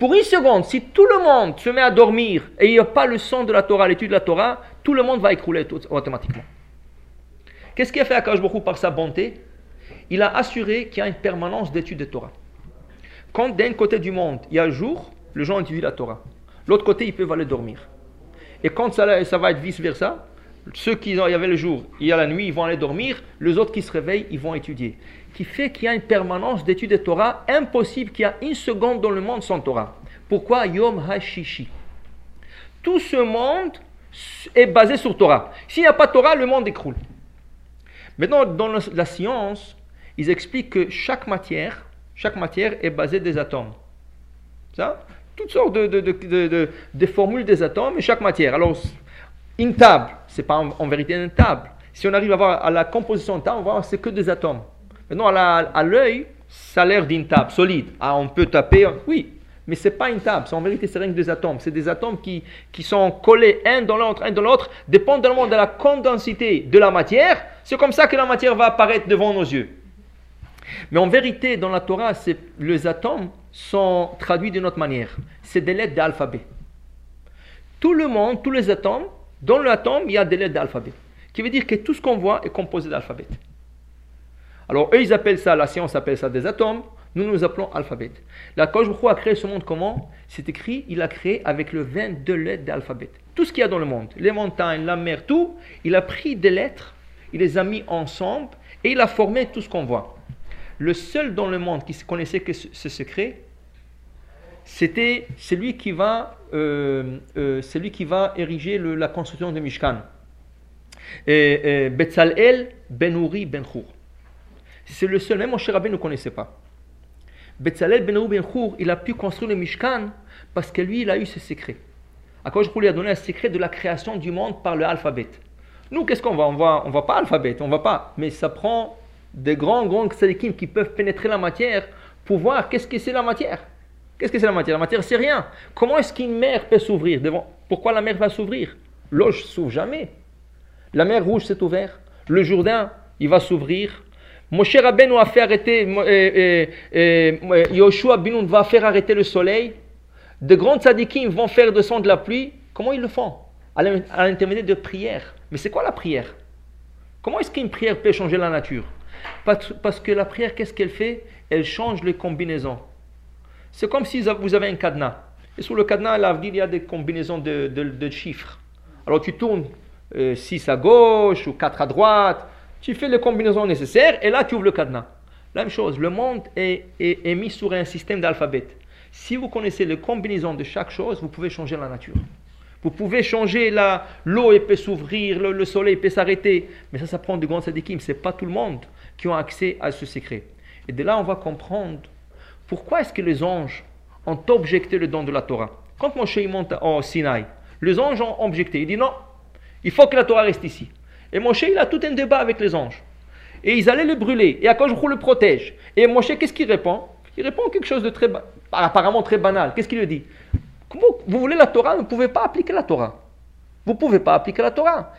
S1: Pour une seconde, si tout le monde se met à dormir et il n'y a pas le son de la Torah, l'étude de la Torah, tout le monde va écrouler automatiquement. Qu'est-ce qu'il a fait Akash Baruch par sa bonté? Il a assuré qu'il y a une permanence d'étude de Torah. Quand d'un côté du monde, il y a jour, les gens étudient la Torah. L'autre côté, ils peuvent aller dormir. Et quand ça, ça va être vice-versa, ceux qui y avait le jour, il y a la nuit, ils vont aller dormir, les autres qui se réveillent, ils vont étudier qui fait qu'il y a une permanence d'étude de Torah impossible qu'il y a une seconde dans le monde sans Torah. Pourquoi Yom HaShishi? Tout ce monde est basé sur Torah. S'il n'y a pas Torah, le monde écroule. Maintenant, dans la science, ils expliquent que chaque matière, chaque matière est basée des atomes. Ça? Toutes sortes de, formules des atomes et chaque matière. Alors, une table, ce n'est pas en, vérité une table. Si on arrive à voir la composition de table, on va voir que c'est que des atomes. Maintenant, à l'œil, ça a l'air d'une table solide. Ah, on peut taper, oui, mais ce n'est pas une table. En vérité, c'est rien que des atomes. C'est des atomes qui, qui sont collés un dans l'autre, un dans l'autre, dépendamment de la condensité de la matière. C'est comme ça que la matière va apparaître devant nos yeux. Mais en vérité, dans la Torah, les atomes sont traduits d'une autre manière. C'est des lettres d'alphabet. Tout le monde, tous les atomes, dans l'atome, il y a des lettres d'alphabet. Qui veut dire que tout ce qu'on voit est composé d'alphabet. Alors eux, ils appellent ça, la science appelle ça des atomes, nous nous appelons alphabet. La Kosh a créé ce monde comment? C'est écrit, il a créé avec le 22 lettres d'alphabet. Tout ce qu'il y a dans le monde, les montagnes, la mer, tout, il a pris des lettres, il les a mis ensemble et il a formé tout ce qu'on voit. Le seul dans le monde qui connaissait ce secret, c'était celui qui va, euh, euh, ériger la construction de Mishkan. Et, et Ben Ben c'est le seul, même Moshe Rabbein ne connaissait pas. Betzalel Ben Ben il a pu construire le Mishkan parce que lui, il a eu ce secret. À quoi je lui a donné le secret de la création du monde par le alphabet. Nous, qu'est-ce qu'on va? On va, on va pas alphabet, on va pas. Mais ça prend des grands, grands tzadikim qui peuvent pénétrer la matière pour voir qu'est-ce que c'est la matière. Qu'est-ce que c'est la matière? La matière, c'est rien. Comment est-ce qu'une mer peut s'ouvrir devant? Pourquoi la mer va s'ouvrir? L'eau ne s'ouvre jamais. La mer rouge s'est ouverte. Le Jourdain, il va s'ouvrir. Moshe Rabbeinu a fait arrêter, Yoshua Binoun va faire arrêter le soleil. De grands tzadikim vont faire descendre la pluie. Comment ils le font? À l'intermédiaire de prière. Mais c'est quoi la prière? Comment est-ce qu'une prière peut changer la nature? Parce que la prière, qu'est-ce qu'elle fait? Elle change les combinaisons. C'est comme si vous avez un cadenas. Et sur le cadenas, il y a des combinaisons de, chiffres. Alors tu tournes 6 euh, à gauche ou 4 à droite tu fais les combinaisons nécessaires et là tu ouvres le cadenas. La même chose, le monde est, est, mis sur un système d'alphabet. Si vous connaissez les combinaisons de chaque chose, vous pouvez changer la nature. Vous pouvez changer la, l'eau peut s'ouvrir, le, soleil peut s'arrêter. Mais ça, ça prend du grand sadikim. Ce n'est pas tout le monde qui a accès à ce secret. Et de là, on va comprendre pourquoi est-ce que les anges ont objecté le don de la Torah. Quand Moshe monte au Sinaï, les anges ont objecté. Ils disent non, il faut que la Torah reste ici. Et Moshe, il a tout un débat avec les anges. Et ils allaient le brûler. Et Akash le protège. Et Moshe, qu'est-ce qu'il répond? Il répond quelque chose de très, apparemment très banal. Qu'est-ce qu'il lui dit? Vous voulez la Torah, vous ne pouvez pas appliquer la Torah. Vous ne pouvez pas appliquer la Torah.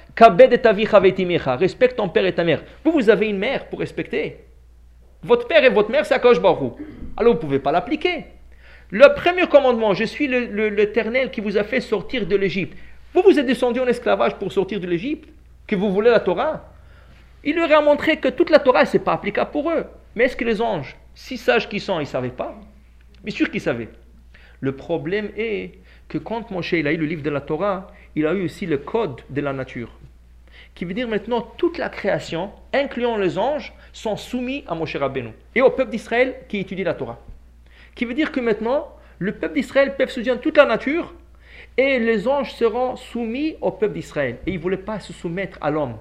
S1: Respecte ton père et ta mère. Vous, vous avez une mère pour respecter. Votre père et votre mère, c'est Akash Baruch. Alors vous ne pouvez pas l'appliquer. Le premier commandement, je suis l'Éternel qui vous a fait sortir de l'Égypte. Vous, vous êtes descendu en esclavage pour sortir de l'Égypte que vous voulez la Torah Il leur a montré que toute la Torah, ce n'est pas applicable pour eux. Mais est-ce que les anges, si sages qu'ils sont, ils ne savaient pas? Bien sûr qu'ils savaient. Le problème est que quand Moshe il a eu le livre de la Torah, il a eu aussi le code de la nature. Qui veut dire maintenant toute la création, incluant les anges, sont soumis à Moshe Rabbeinu et au peuple d'Israël qui étudie la Torah. Qui veut dire que maintenant, le peuple d'Israël peut se toute la nature et les anges seront soumis au peuple d'Israël. Et ils ne voulaient pas se soumettre à l'homme.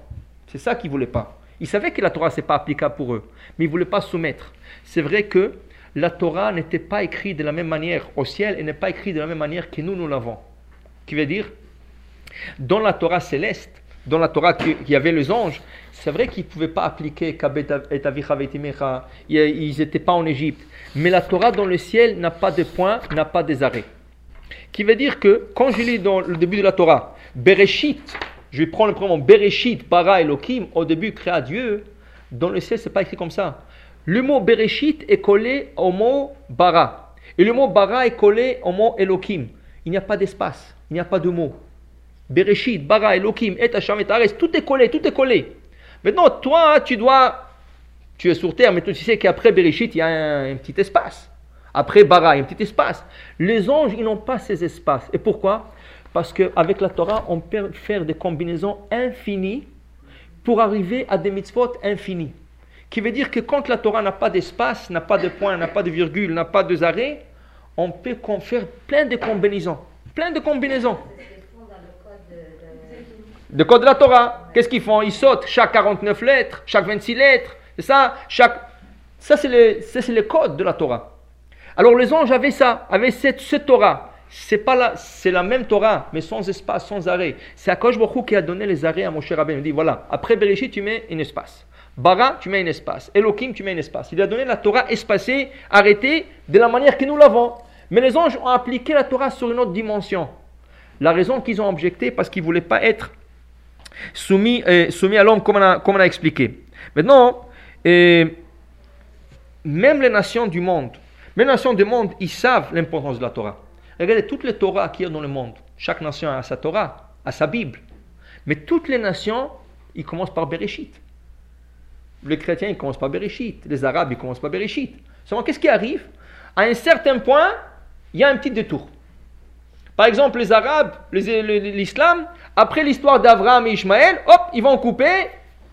S1: C'est ça qu'ils ne voulaient pas. Ils savaient que la Torah, ce n'est pas applicable pour eux, mais ils ne voulaient pas soumettre. C'est vrai que la Torah n'était pas écrite de la même manière au ciel et n'est pas écrite de la même manière que nous, nous l'avons. Qui veut dire, dans la Torah céleste, dans la Torah qui y avait les anges, c'est vrai qu'ils ne pouvaient pas appliquer ils n'étaient pas en Égypte. Mais la Torah dans le ciel n'a pas de point, n'a pas des arrêts. Qui veut dire que, quand je lis dans le début de la Torah, Bereshit, je prendre le mot, Bereshit, Bara, Elohim, au début créa Dieu, dans le ciel, c'est pas écrit comme ça. Le mot Bereshit est collé au mot Bara. Et le mot Bara est collé au mot Elohim. Il n'y a pas d'espace, il n'y a pas de mot. Bereshit, Bara, Elohim, Et Hashem, Et tout est collé, tout est collé. Maintenant, toi, tu dois, tu es sur terre, mais tu sais qu'après Bereshit, il y a un, petit espace. Après Bara, il y a un petit espace. Les anges, ils n'ont pas ces espaces. Et pourquoi? Parce qu'avec la Torah, on peut faire des combinaisons infinies pour arriver à des mitzvot infinis. Qui veut dire que quand la Torah n'a pas d'espace, n'a pas de point, n'a pas de virgule, n'a pas de arrêt, on peut faire plein de combinaisons. Plein de combinaisons. Le code de la Torah? Qu'est-ce qu'ils font? Ils sautent chaque 49 lettres, chaque 26 lettres. C'est ça? Chaque... Ça, c'est le, le code de la Torah. Alors les anges avaient ça, avaient cette, Torah. C'est pas la, c'est la même Torah, mais sans espace, sans arrêt. C'est Akosh Baruch qui a donné les arrêts à Moshe Rabbeinu. Il dit voilà, après Bereshit, tu mets un espace. Bara, tu mets un espace. Elohim, tu mets un espace. Il a donné la Torah espacée, arrêtée, de la manière que nous l'avons. Mais les anges ont appliqué la Torah sur une autre dimension. La raison qu'ils ont objecté, parce qu'ils ne voulaient pas être soumis, euh, soumis à l'homme comme, on a expliqué. Maintenant, euh, même les nations du monde, les nations du monde, ils savent l'importance de la Torah. Regardez toutes les Torahs qu'il y a dans le monde. Chaque nation a sa Torah, a sa Bible. Mais toutes les nations, ils commencent par Bereshit. Les chrétiens, ils commencent par Bereshit. Les arabes, ils commencent par Bereshit. Seulement, qu'est-ce qui arrive? À un certain point, il y a un petit détour. Par exemple, les arabes, l'islam, après l'histoire d'Abraham et Ishmaël, hop, ils vont couper,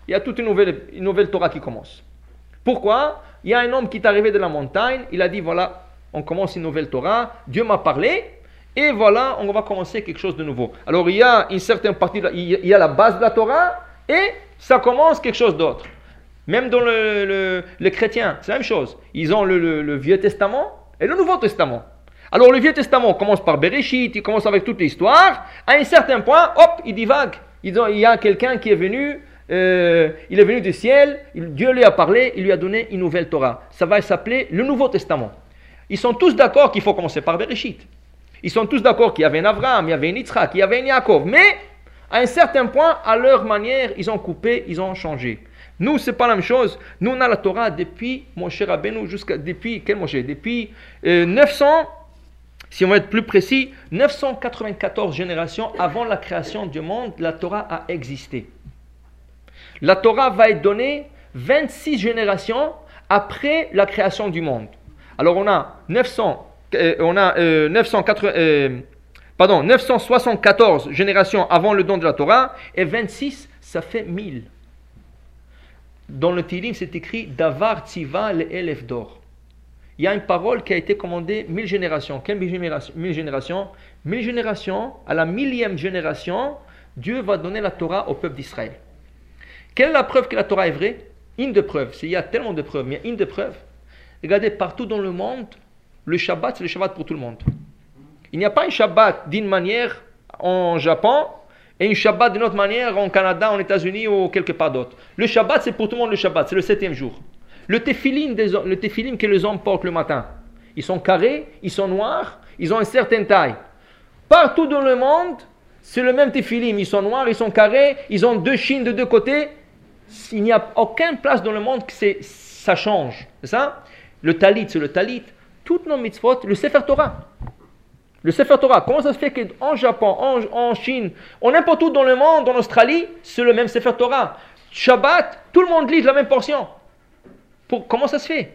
S1: il y a toute une nouvelle, une nouvelle Torah qui commence. Pourquoi? Il y a un homme qui est arrivé de la montagne, il a dit voilà, on commence une nouvelle Torah, Dieu m'a parlé, et voilà, on va commencer quelque chose de nouveau. Alors il y a une certaine partie, il y a la base de la Torah, et ça commence quelque chose d'autre. Même dans le, le, chrétien, c'est la même chose. Ils ont le, le Vieux Testament et le Nouveau Testament. Alors le Vieux Testament commence par Bereshit, il commence avec toute l'histoire. À un certain point, hop, il divague. Il y a quelqu'un qui est venu, euh, il est venu du ciel, Dieu lui a parlé, il lui a donné une nouvelle Torah. Ça va s'appeler le Nouveau Testament. Ils sont tous d'accord qu'il faut commencer par Bereshit. Ils sont tous d'accord qu'il y avait un Abraham, il y avait un Yitzhak, il y avait un Yaakov. Mais à un certain point, à leur manière, ils ont coupé, ils ont changé. Nous, c'est pas la même chose. Nous, on a la Torah depuis mon cher Rabbeinu jusqu'à depuis quel Moshe? Depuis 900 euh, si on veut être plus précis, 994 générations avant la création du monde, la Torah a existé. La Torah va être donnée 26 générations après la création du monde. Alors on a 900, euh, on a 974 euh, euh, générations avant le don de la Torah et 26, ça fait 1000. Dans le Tilim, c'est écrit Davar Tziva le d'or il y a une parole qui a été commandée mille générations. Quelle mille générations Mille générations? Mille générations, à la millième génération, Dieu va donner la Torah au peuple d'Israël. Quelle est la preuve que la Torah est vraie? Une de preuves. Il y a tellement de preuves, mais une de preuves. Regardez, partout dans le monde, le Shabbat, c'est le Shabbat pour tout le monde. Il n'y a pas un Shabbat d'une manière en Japon et un Shabbat d'une autre manière en Canada, en États-Unis ou quelque part d'autre. Le Shabbat, c'est pour tout le monde le Shabbat, c'est le septième jour. Le tefillin, le que les hommes portent le matin, ils sont carrés, ils sont noirs, ils ont une certaine taille. Partout dans le monde, c'est le même tefillin. Ils sont noirs, ils sont carrés, ils ont deux chines de deux côtés. Il n'y a aucune place dans le monde que ça change. C'est ça? Le talit, c'est le talit. Toutes nos mitzvot, le Sefer Torah. Le Sefer Torah, comment ça se fait qu'en Japon, en, en Chine, on n'importe où dans le monde, en Australie, c'est le même Sefer Torah? Shabbat, tout le monde lit la même portion comment ça se fait?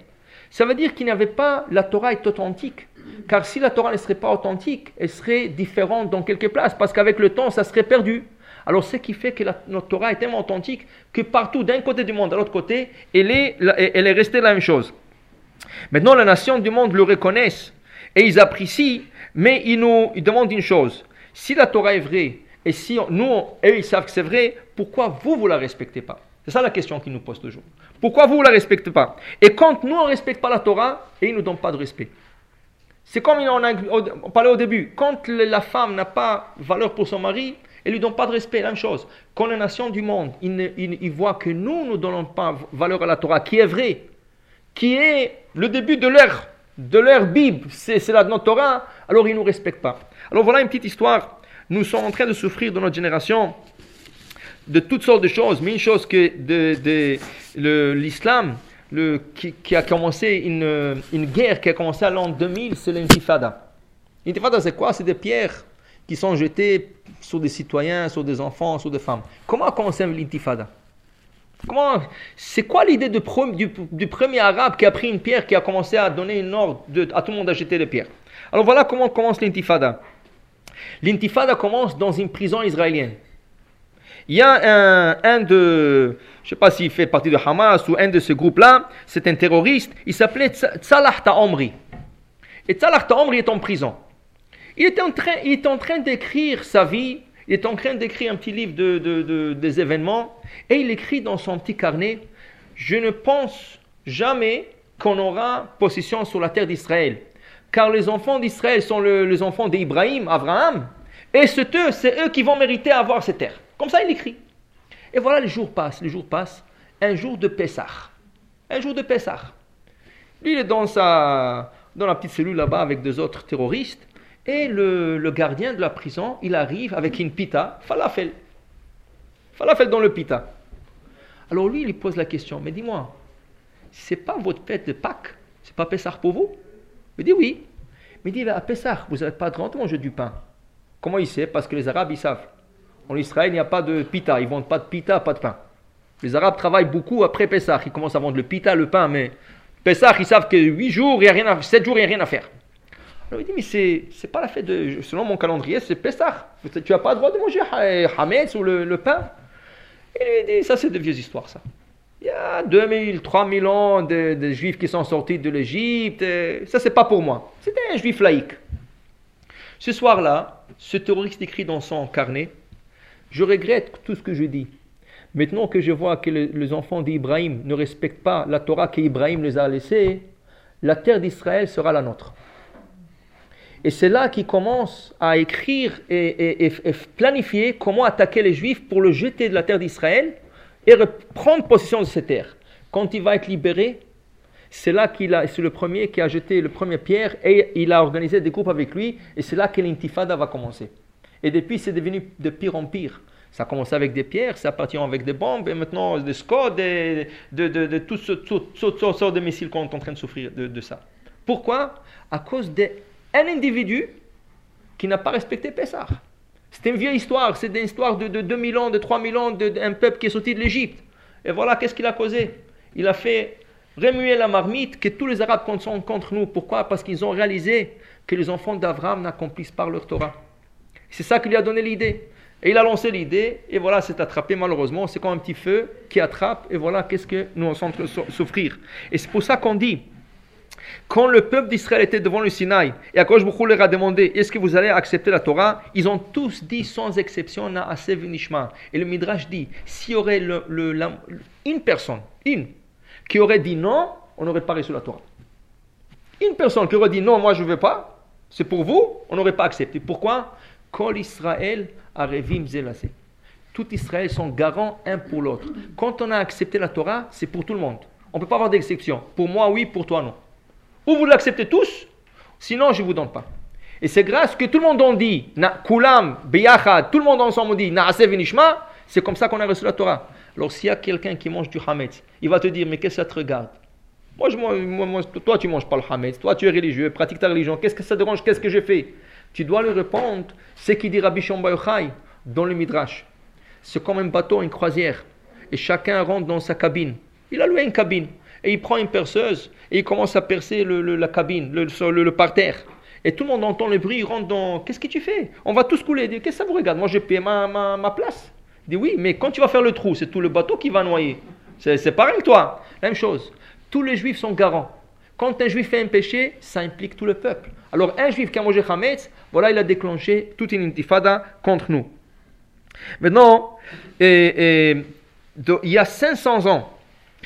S1: Ça veut dire qu'il n'y avait pas, la Torah est authentique. Car si la Torah ne serait pas authentique, elle serait différente dans quelques places, parce qu'avec le temps, ça serait perdu. Alors, ce qui fait que notre Torah est tellement authentique que partout, d'un côté du monde à l'autre côté, elle est, elle est restée la même chose. Maintenant, les nations du monde le reconnaissent et ils apprécient, mais ils nous ils demandent une chose. Si la Torah est vraie, et si nous, eux, ils savent que c'est vrai, pourquoi vous, vous la respectez pas? C'est ça la question qu'ils nous posent toujours. Pourquoi vous ne la respectez pas? Et quand nous, on ne respecte pas la Torah, et ils ne nous donnent pas de respect. C'est comme on, a, on parlait au début. Quand la femme n'a pas valeur pour son mari, ne lui donne pas de respect. La même chose. Quand les nations du monde, ils, voient que nous ne donnons pas valeur à la Torah, qui est vrai, qui est le début de leur, de leur Bible, c'est la de notre Torah, alors ils ne nous respectent pas. Alors voilà une petite histoire. Nous sommes en train de souffrir dans notre génération de toutes sortes de choses, mais une chose que de, l'islam, qui, qui, a commencé une, une, guerre qui a commencé à l'an 2000, c'est l'intifada. L'intifada, c'est quoi? C'est des pierres qui sont jetées sur des citoyens, sur des enfants, sur des femmes. Comment commencé l'intifada? C'est quoi l'idée du, premier arabe qui a pris une pierre, qui a commencé à donner une ordre à tout le monde à jeter des pierres? Alors voilà comment commence l'intifada. L'intifada commence dans une prison israélienne. Il y a un, de, je ne sais pas s'il fait partie de Hamas ou un de ce groupe-là, c'est un terroriste, il s'appelait Tsalah Ta'omri. Et Tsalah Ta'omri est en prison. Il est en train, d'écrire sa vie, il est en train d'écrire un petit livre de, des événements, et il écrit dans son petit carnet, je ne pense jamais qu'on aura possession sur la terre d'Israël car les enfants d'Israël sont les enfants d'Ibrahim, Abraham, et c'est eux, eux qui vont mériter avoir ces terres. Comme ça, il écrit. Et voilà, les jours passent, les jours passent. Un jour de Pessah. Un jour de Pessah. Lui, il est dans, sa, dans la petite cellule là-bas avec deux autres terroristes. Et le, gardien de la prison, il arrive avec une pita, falafel. Falafel dans le pita. Alors lui, il lui pose la question, mais dis-moi, c'est pas votre fête de Pâques? C'est pas Pessah pour vous? Il dit oui. Mais il dit à Pessah, vous n'avez pas de de manger du pain. Comment il sait? Parce que les Arabes, ils savent. En Israël, il n'y a pas de pita. Ils vendent pas de pita, pas de pain. Les Arabes travaillent beaucoup après Pessah. Ils commencent à vendre le pita, le pain, mais Pessah, ils savent que 8 jours, il y a rien à, 7 jours, il n'y a rien à faire. Alors il dit, mais c'est, c'est pas la fête de. Selon mon calendrier, c'est Pessah. Tu n'as pas le droit de manger Hametz ou le, pain. Il dit, ça, c'est de vieilles histoires, ça. Il y a 2000, 3000 ans de, juifs qui sont sortis de l'Égypte. Ça, c'est pas pour moi. C'était un juif laïque. Ce soir-là, ce terroriste écrit dans son carnet Je regrette tout ce que je dis. Maintenant que je vois que les, enfants d'Ibrahim ne respectent pas la Torah qu'Ibrahim les a laissée, la terre d'Israël sera la nôtre. Et c'est là qu'il commence à écrire et, et, planifier comment attaquer les Juifs pour le jeter de la terre d'Israël et reprendre possession de ces terres. Quand il va être libéré, c'est là qu'il a, c'est le premier qui a jeté le premier pierre et il a organisé des groupes avec lui et c'est là que l'intifada va commencer. Et depuis, c'est devenu de pire en pire. Ça a commencé avec des pierres, ça partit avec des bombes et maintenant des scodes, de, de, de, toutes sortes de missiles qu'on est en train de souffrir de, ça. Pourquoi? À cause d'un individu qui n'a pas respecté Pessah. C'est une vieille histoire, c'est une histoire de, de 2000 ans, de 3000 ans, d'un peuple qui est sorti de l'Égypte. Et voilà, qu'est-ce qu'il a causé? Il a fait remuer la marmite que tous les Arabes sont contre nous. Pourquoi? Parce qu'ils ont réalisé que les enfants d'Abraham n'accomplissent pas leur Torah. C'est ça qui lui a donné l'idée. Et il a lancé l'idée, et voilà, c'est attrapé malheureusement. C'est comme un petit feu qui attrape, et voilà, qu'est-ce que nous train de souffrir. Et c'est pour ça qu'on dit, quand le peuple d'Israël était devant le Sinaï, et Akash leur a demandé Est-ce que vous allez accepter la Torah Ils ont tous dit sans exception Na'asev Nishma. Et le Midrash dit S'il y aurait une personne, une, qui aurait dit non, on n'aurait pas reçu la Torah. Une personne qui aurait dit non, moi je ne veux pas, c'est pour vous, on n'aurait pas accepté. Pourquoi? Quand Israël a revim zelasé. Tout Israël sont garants un pour l'autre. Quand on a accepté la Torah, c'est pour tout le monde. On ne peut pas avoir d'exception. Pour moi, oui, pour toi, non. Ou vous l'acceptez tous, sinon je ne vous donne pas. Et c'est grâce que tout le monde en dit, kulam, biyachad, tout le monde ensemble dit, na'aseh vinishma, c'est comme ça qu'on a reçu la Torah. Alors s'il y a quelqu'un qui mange du hametz, il va te dire, mais qu'est-ce que ça te regarde? Moi, je, moi, toi, tu manges pas le hametz, toi, tu es religieux, pratique ta religion, qu'est-ce que ça te dérange, qu'est-ce que j'ai fait Tu dois lui répondre ce qu'il dit Rabbi Shomba dans le Midrash. C'est comme un bateau, une croisière, et chacun rentre dans sa cabine. Il a loué une cabine. Et il prend une perceuse et il commence à percer la cabine, le, parterre. Et tout le monde entend le bruit, il rentre dans. Qu'est-ce que tu fais? On va tous couler. Il dit Qu'est-ce que ça vous regarde? Moi, j'ai payé ma, place. Il dit Oui, mais quand tu vas faire le trou, c'est tout le bateau qui va noyer. C'est pareil, toi. Même chose. Tous les juifs sont garants. Quand un juif fait un péché, ça implique tout le peuple. Alors, un juif qui a mangé Hametz, voilà, il a déclenché toute une intifada contre nous. Maintenant, il y a 500 ans,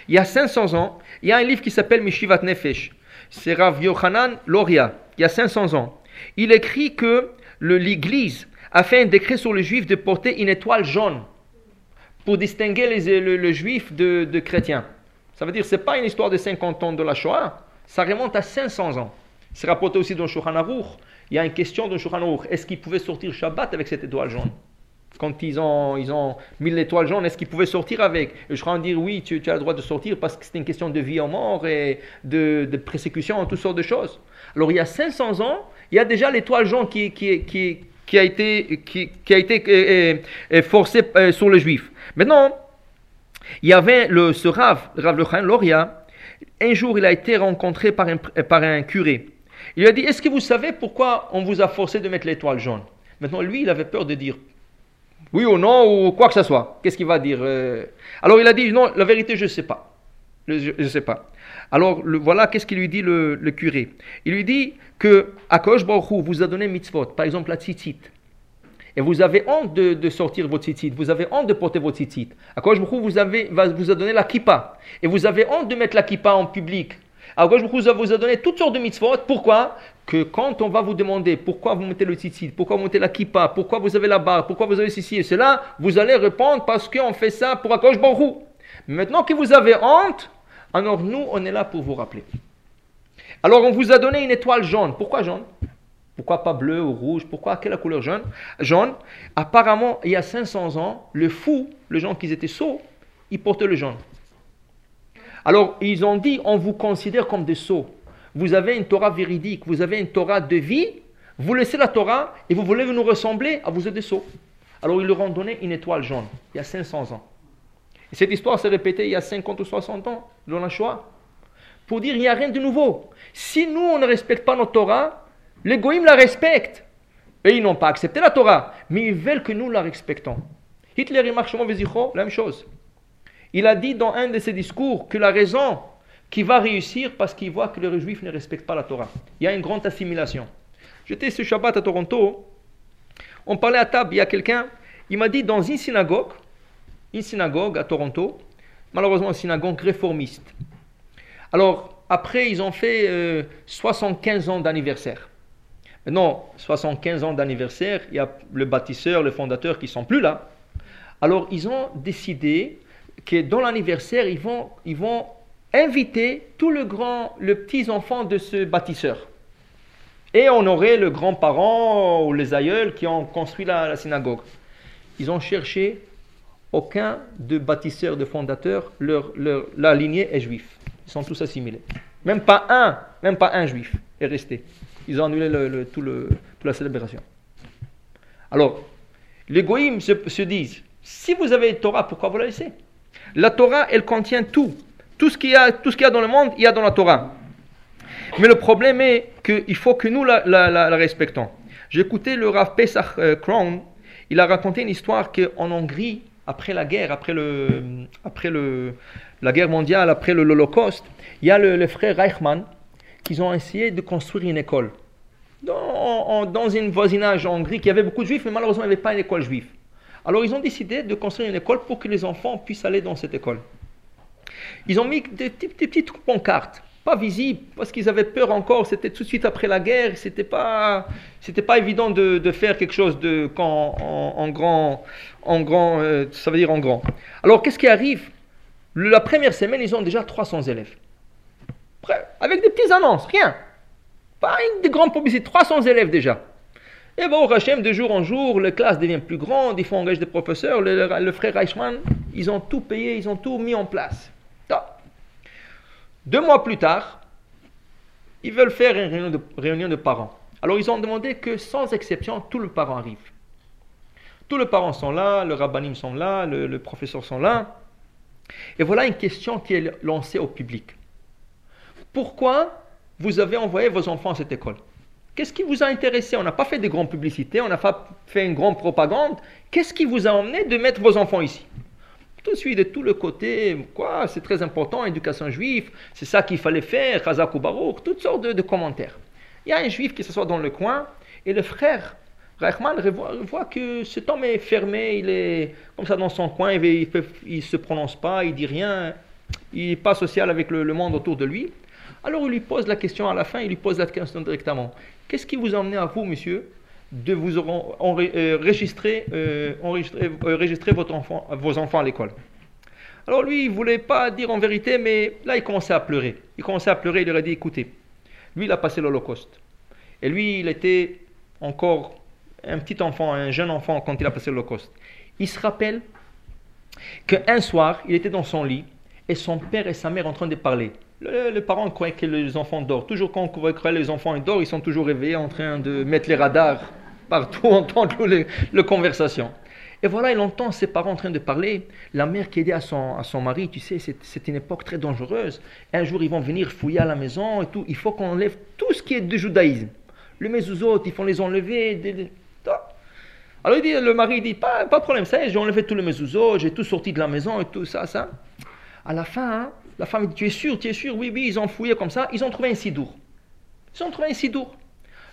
S1: il y a 500 ans, il y a un livre qui s'appelle Mishivat Nefesh. C'est Rav Yochanan Loria, il y a 500 ans. Il écrit que l'Église a fait un décret sur les Juifs de porter une étoile jaune pour distinguer les, le, juif de, de chrétien. Ça veut dire que ce n'est pas une histoire de 50 ans de la Shoah, ça remonte à 500 ans. C'est rapporté aussi dans Shulchan Il y a une question dans Shulchan Est-ce qu'ils pouvaient sortir Shabbat avec cette étoile jaune? Quand ils ont, ont mis l'étoile jaune, est-ce qu'ils pouvaient sortir avec? Je en dire oui, tu, as le droit de sortir parce que c'est une question de vie en mort et de, de persécution, toutes sortes de choses. Alors il y a 500 ans, il y a déjà l'étoile jaune qui, qui, a été, été euh, euh, forcée euh, sur le juif. Maintenant, il y avait le, ce Rav, Rav Lechain Loria, un jour il a été rencontré par un, par un curé. Il lui a dit, est-ce que vous savez pourquoi on vous a forcé de mettre l'étoile jaune? Maintenant, lui, il avait peur de dire oui ou non, ou quoi que ce soit. Qu'est-ce qu'il va dire euh? Alors il a dit, non, la vérité, je ne sais pas. Je ne sais pas. Alors voilà, qu'est-ce qu'il lui dit le, curé? Il lui dit que Akosh Baruch vous a donné mitzvot, par exemple la tzitzit. Et vous avez honte de, sortir votre tzitzit, vous avez honte de porter votre tzitzit. Akosh Baruch vous, a donné la kippa. Et vous avez honte de mettre la kippa en public. Alors, je vous a donné toutes sortes de mitzvot. Pourquoi? Que quand on va vous demander pourquoi vous mettez le tzitzit, pourquoi vous mettez la kippa, pourquoi vous avez la barre, pourquoi vous avez ceci et cela, vous allez répondre parce qu'on fait ça pour Akosh Baruch Maintenant que vous avez honte, alors nous, on est là pour vous rappeler. Alors, on vous a donné une étoile jaune. Pourquoi jaune? Pourquoi pas bleu ou rouge? Pourquoi? Quelle la couleur jaune? Jaune. Apparemment, il y a 500 ans, le fou, les gens qui étaient sots, ils portaient le jaune. Alors, ils ont dit, on vous considère comme des sots. Vous avez une Torah véridique, vous avez une Torah de vie, vous laissez la Torah et vous voulez nous ressembler, à vous êtes des sots. Alors, ils leur ont donné une étoile jaune, il y a 500 ans. Et cette histoire s'est répétée il y a 50 ou 60 ans, dans la Shoah. Pour dire, il n'y a rien de nouveau. Si nous, on ne respecte pas notre Torah, les la respectent. Et ils n'ont pas accepté la Torah, mais ils veulent que nous la respectons. Hitler et Marshall la même chose. Il a dit dans un de ses discours que la raison qui va réussir parce qu'il voit que les juifs ne respectent pas la Torah. Il y a une grande assimilation. J'étais ce Shabbat à Toronto, on parlait à table, il y a quelqu'un, il m'a dit dans une synagogue, une synagogue à Toronto, malheureusement une synagogue réformiste. Alors, après, ils ont fait 75 euh, ans d'anniversaire. Non, 75 ans d'anniversaire, il y a le bâtisseur, le fondateur qui sont plus là. Alors, ils ont décidé que dans l'anniversaire, ils vont, ils vont inviter tout le grand, le petits enfants de ce bâtisseur. Et on aurait le grand-parent ou les aïeuls qui ont construit la, synagogue. Ils ont cherché aucun de bâtisseurs, de fondateurs, leur, leur, la lignée est juif. Ils sont tous assimilés. Même pas un, même pas un juif est resté. Ils ont annulé tout le, toute la célébration. Alors, les goïms se, se disent, si vous avez Torah, pourquoi vous la laissez? La Torah, elle contient tout. Tout ce qu'il y a, y a dans le monde, il y a dans la Torah. Mais le problème est qu'il faut que nous la, la, respectons. J'ai écouté le Rav Pesach euh, Crown. Il a raconté une histoire qu'en Hongrie, après la guerre, après, le, après le, la guerre mondiale, après l'Holocauste, il y a le, frère Reichmann qui ont essayé de construire une école. Dans, dans un voisinage en Hongrie, qui avait beaucoup de juifs, mais malheureusement, il n'y avait pas une école juive. Alors ils ont décidé de construire une école pour que les enfants puissent aller dans cette école. Ils ont mis des, petites pancartes, pas visibles, parce qu'ils avaient peur encore, c'était tout de suite après la guerre, c'était pas, c'était pas évident de, faire quelque chose de, en, grand, en grand euh, ça veut dire en grand. Alors qu'est-ce qui arrive? La première semaine, ils ont déjà 300 élèves. Avec des petites annonces, rien. Pas une de grandes publicités, 300 élèves déjà. Et bon, au Hachem, de jour en jour, les classes deviennent plus grandes, il faut engager des professeurs. Le, frère Reichmann, ils ont tout payé, ils ont tout mis en place. Deux mois plus tard, ils veulent faire une réunion de, parents. Alors ils ont demandé que sans exception, tous les parents arrivent. Tous les parents sont là, le rabbinim sont là, le, le professeur sont là. Et voilà une question qui est lancée au public. pourquoi vous avez envoyé vos enfants à cette école? Qu'est-ce qui vous a intéressé? On n'a pas fait de grandes publicités, on n'a pas fait une grande propagande. Qu'est-ce qui vous a emmené de mettre vos enfants ici? Tout de suite, de tout le côté, quoi, c'est très important, éducation juive, c'est ça qu'il fallait faire, Khazak ou Baruch, toutes sortes de, commentaires. Il y a un juif qui s'assoit dans le coin et le frère Reichmann voit, que cet homme est fermé, il est comme ça dans son coin, il ne se prononce pas, il dit rien, il n'est pas social avec le, monde autour de lui. Alors il lui pose la question à la fin, il lui pose la question directement. Qu'est-ce qui vous a amené à vous, monsieur, de vous euh, enregistrer, euh, euh, votre enfant, vos enfants à l'école Alors lui, il ne voulait pas dire en vérité, mais là, il commençait à pleurer. Il commençait à pleurer, il leur a dit, écoutez, lui, il a passé l'Holocauste. Et lui, il était encore un petit enfant, un jeune enfant quand il a passé l'Holocauste. Il se rappelle qu'un soir, il était dans son lit et son père et sa mère en train de parler. Les parents croient que les enfants dorment. Toujours quand on croit que les enfants dorment, ils sont toujours réveillés en train de mettre les radars partout, entendre les, les conversations. Et voilà, il entend ses parents en train de parler. La mère qui dit à son, à son mari, tu sais, c'est une époque très dangereuse. Un jour, ils vont venir fouiller à la maison et tout. Il faut qu'on enlève tout ce qui est de judaïsme. Le mezuzot, il faut les enlever. Alors il dit, le mari dit, pas, pas de problème, ça j'ai enlevé tout le mezuzot, j'ai tout sorti de la maison et tout ça, ça. À la fin, hein, la femme dit, tu es sûr, tu es sûr? Oui, oui, ils ont fouillé comme ça, ils ont trouvé un sidour. Ils ont trouvé un sidour.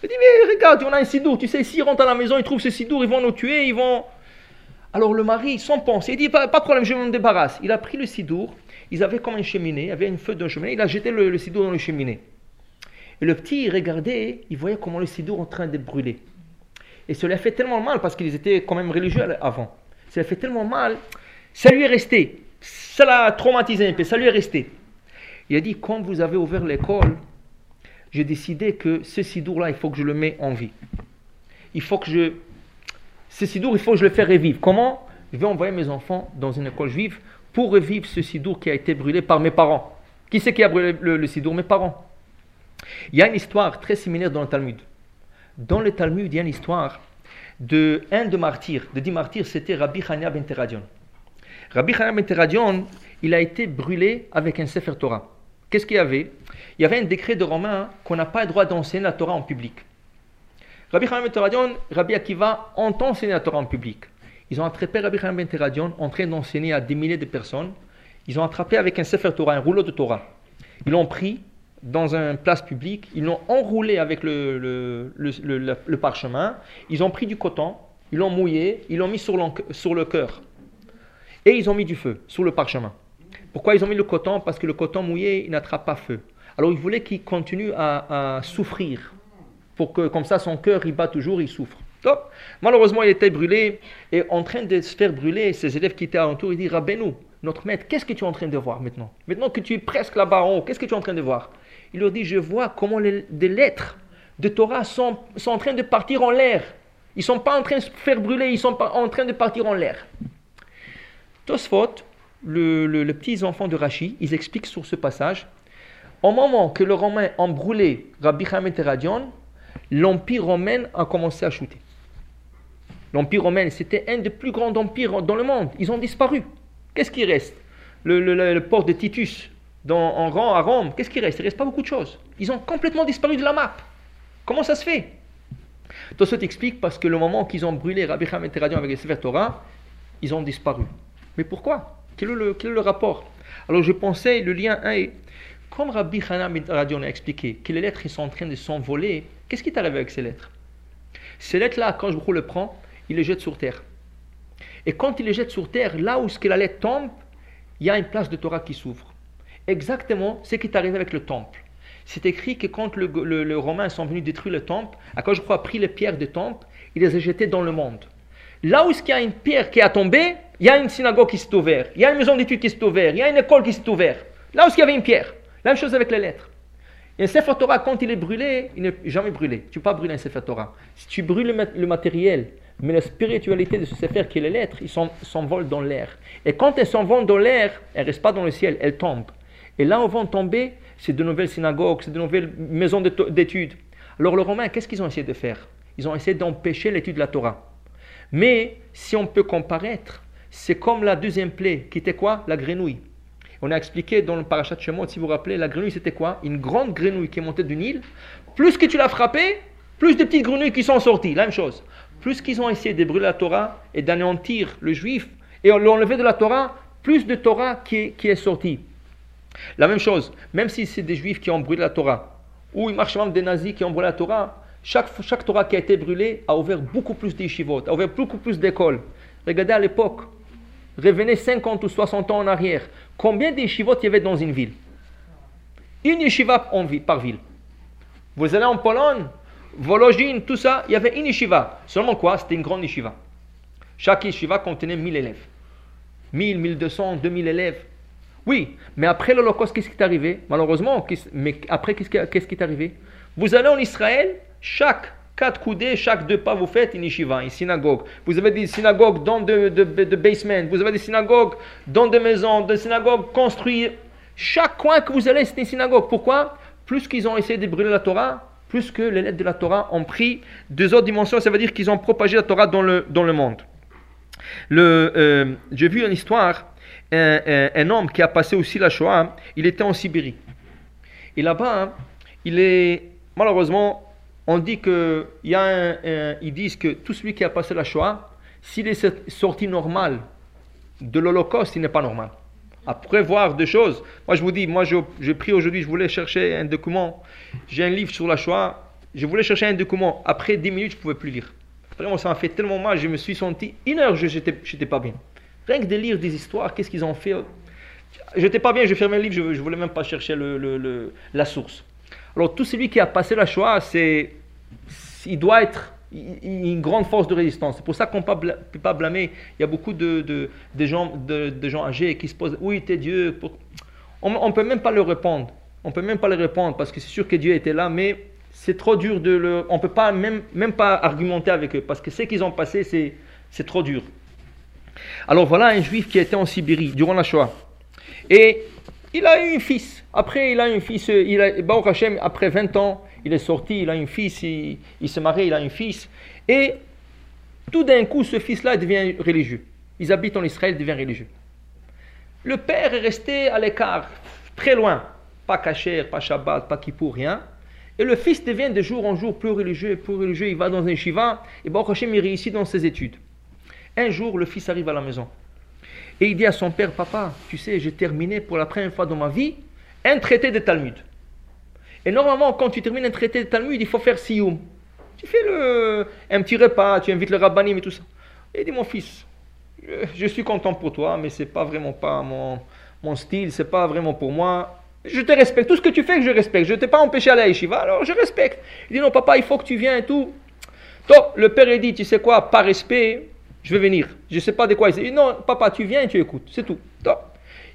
S1: Il dit, mais regarde, on a un sidour, tu sais, s'ils rentrent à la maison, ils trouvent ce sidour, ils vont nous tuer, ils vont... Alors le mari, sans penser, il dit, pas, de problème, je m'en débarrasse. Il a pris le sidour, ils avaient comme un cheminée, il y avait une feu de cheminée, il a jeté le, sidour dans le cheminée. Et le petit, il regardait, il voyait comment le sidour en train de brûler. Et cela fait tellement mal, parce qu'ils étaient quand même religieux avant. Ça lui a fait tellement mal, ça lui est resté ça l'a traumatisé un peu, ça lui est resté. Il a dit, quand vous avez ouvert l'école, j'ai décidé que ce sidour-là, il faut que je le mette en vie. Il faut que je... Ce sidour, il faut que je le fasse revivre. Comment? Je vais envoyer mes enfants dans une école juive pour revivre ce sidour qui a été brûlé par mes parents. Qui c'est qui a brûlé le, sidour? Mes parents. Il y a une histoire très similaire dans le Talmud. Dans le Talmud, il y a une histoire de un de martyrs, de dix martyrs, c'était Rabbi Chania ben Teradion. Rabbi Chaim Teradion, il a été brûlé avec un Sefer Torah. Qu'est-ce qu'il y avait? Il y avait un décret de Romain qu'on n'a pas le droit d'enseigner la Torah en public. Rabbi Chaim Teradion, Rabbi Akiva ont enseigné la Torah en public. Ils ont attrapé Rabbi Chaim Teradion en train d'enseigner à des milliers de personnes. Ils ont attrapé avec un Sefer Torah, un rouleau de Torah. Ils l'ont pris dans une place publique, ils l'ont enroulé avec le, parchemin, ils ont pris du coton, ils l'ont mouillé, ils l'ont mis sur, sur le cœur. Et ils ont mis du feu sur le parchemin. Pourquoi ils ont mis le coton? Parce que le coton mouillé, il n'attrape pas feu. Alors ils voulaient qu'il continue à, souffrir. Pour que, comme ça, son cœur, il bat toujours, il souffre. Top. Malheureusement, il était brûlé et en train de se faire brûler. Ses élèves qui étaient alentour, ils disent Rabbeinu, notre maître, qu'est-ce que tu es en train de voir maintenant? Maintenant que tu es presque là-bas en haut, qu'est-ce que tu es en train de voir? Il leur dit Je vois comment les, des lettres de Torah sont, sont en train de partir en l'air. Ils ne sont pas en train de se faire brûler, ils sont en train de partir en l'air. Tosfot, le, le, petits enfants de Rachi, ils expliquent sur ce passage au moment que les Romains ont brûlé Rabbi Hamed Radion, l'empire romain a commencé à chuter. L'empire romain, c'était un des plus grands empires dans le monde. Ils ont disparu. Qu'est-ce qui reste? Le, port de Titus dans, en à Rome, qu'est-ce qui reste? Il ne reste pas beaucoup de choses. Ils ont complètement disparu de la map. Comment ça se fait? Tosfot explique parce que le moment qu'ils ont brûlé Rabbi Hamed Radion avec les Sefer ils ont disparu. Mais pourquoi? Quel est, le, rapport? Alors je pensais, le lien est, comme Rabbi Hanan Radion a expliqué que les lettres sont en train de s'envoler, qu'est-ce qui t'arrive avec ces lettres? Ces lettres-là, quand je le prends, il les jette sur terre. Et quand il les jette sur terre, là où ce que la lettre tombe, il y a une place de Torah qui s'ouvre. Exactement ce qui est arrivé avec le temple. C'est écrit que quand les le, Romains sont venus détruire le temple, à quand je crois a pris les pierres du temple, il les a jetées dans le monde. Là où il y a une pierre qui a tombé, il y a une synagogue qui s'est ouverte, il y a une maison d'études qui s'est ouverte, il y a une école qui s'est ouverte. Là où il y avait une pierre. La même chose avec les lettres. Et un Sefer Torah, quand il est brûlé, il n'est jamais brûlé. Tu ne peux pas brûler un Sefer Torah. Si tu brûles le matériel, mais la spiritualité de ce Sefer qui est les lettres, ils s'envolent dans l'air. Et quand elles s'envolent dans l'air, elles ne restent pas dans le ciel, elles tombent. Et là où vont tomber, c'est de nouvelles synagogues, c'est de nouvelles maisons d'études. Alors les Romains, qu'est-ce qu'ils ont essayé de faire? Ils ont essayé d'empêcher l'étude de la Torah. Mais si on peut comparaître, c'est comme la deuxième plaie, qui était quoi? La grenouille. On a expliqué dans le parachat Shemot, si vous vous rappelez, la grenouille c'était quoi? Une grande grenouille qui est montée du Nil. Plus que tu l'as frappée, plus de petites grenouilles qui sont sorties. La même chose. Plus qu'ils ont essayé de brûler la Torah et d'anéantir le juif et l'ont enlevé de la Torah, plus de Torah qui est, qui est sortie. La même chose, même si c'est des juifs qui ont brûlé la Torah, ou une marche des nazis qui ont brûlé la Torah, chaque, chaque Torah qui a été brûlée a ouvert beaucoup plus d'yeshivot, a ouvert beaucoup plus d'écoles. Regardez à l'époque, revenez 50 ou 60 ans en arrière, combien d'yeshivot il y avait dans une ville? Une yeshiva par ville. Vous allez en Pologne, Vologine, tout ça, il y avait une yeshiva. Seulement quoi? C'était une grande yeshiva. Chaque yeshiva contenait 1000 élèves. 1000, 1200, 2000 élèves. Oui, mais après l'Holocauste, qu'est-ce qui est arrivé? Malheureusement, mais après, qu'est-ce qui, est arrivé? Vous allez en Israël, chaque quatre coudées, chaque deux pas, vous faites une yeshiva, une synagogue. Vous avez des synagogues dans de, de, de basements, vous avez des synagogues dans des maisons, des synagogues construites. Chaque coin que vous allez, c'est une synagogue. Pourquoi? Plus qu'ils ont essayé de brûler la Torah, plus que les lettres de la Torah ont pris deux autres dimensions, ça veut dire qu'ils ont propagé la Torah dans le, dans le monde. Euh, j'ai vu une histoire un, homme qui a passé aussi la Shoah, il était en Sibérie. Et là-bas, hein, il est malheureusement, on dit que il y a ils disent que tout celui qui a passé la Shoah, s'il est sorti normal de l'Holocauste, il n'est pas normal. Après voir des choses, moi je vous dis, moi j'ai pris aujourd'hui, je voulais chercher un document, j'ai un livre sur la Shoah, je voulais chercher un document, après 10 minutes je ne pouvais plus lire. Vraiment ça m'a fait tellement mal, je me suis senti, une heure je n'étais pas bien. Rien que de lire des histoires, qu'est-ce qu'ils ont fait? Je n'étais pas bien, je fermais le livre, je ne voulais même pas chercher le, la source. Alors tout celui qui a passé la Shoah, c'est, il doit être une grande force de résistance. C'est pour ça qu'on ne peut pas blâmer. Il y a beaucoup de, de, gens, de, gens âgés qui se posent Où était Dieu On ne peut même pas le répondre. On peut même pas le répondre parce que c'est sûr que Dieu était là, mais c'est trop dur de le. On ne peut pas même, même pas argumenter avec eux parce que ce qu'ils ont passé, c'est trop dur. Alors voilà un juif qui était en Sibérie durant la Shoah. Et il a eu un fils. Après, il a un fils. Il a, Hashem, après 20 ans, il est sorti, il a un fils, il, il se marie, il a un fils. Et tout d'un coup, ce fils-là devient religieux. Ils habitent en Israël, il devient religieux. Le père est resté à l'écart, très loin. Pas Kacher, pas Shabbat, pas Kippour, rien. Et le fils devient de jour en jour plus religieux, plus religieux. Il va dans un shiva et Baruch Hashem, il réussit dans ses études. Un jour, le fils arrive à la maison et il dit à son père, papa, tu sais, j'ai terminé pour la première fois dans ma vie un traité de Talmud. Et normalement, quand tu termines un traité de Talmud, il faut faire siyum. Tu fais le, un petit repas, tu invites le rabbanim et tout ça. Et il dit, mon fils, je, suis content pour toi, mais c'est pas vraiment pas mon, mon style, c'est pas vraiment pour moi. Je te respecte. Tout ce que tu fais, je respecte. Je ne t'ai pas empêché à la yeshiva, alors je respecte. Il dit, non, papa, il faut que tu viennes et tout. Donc, le père, il dit, tu sais quoi, par respect, je vais venir. Je ne sais pas de quoi il dit. Non, papa, tu viens et tu écoutes. C'est tout.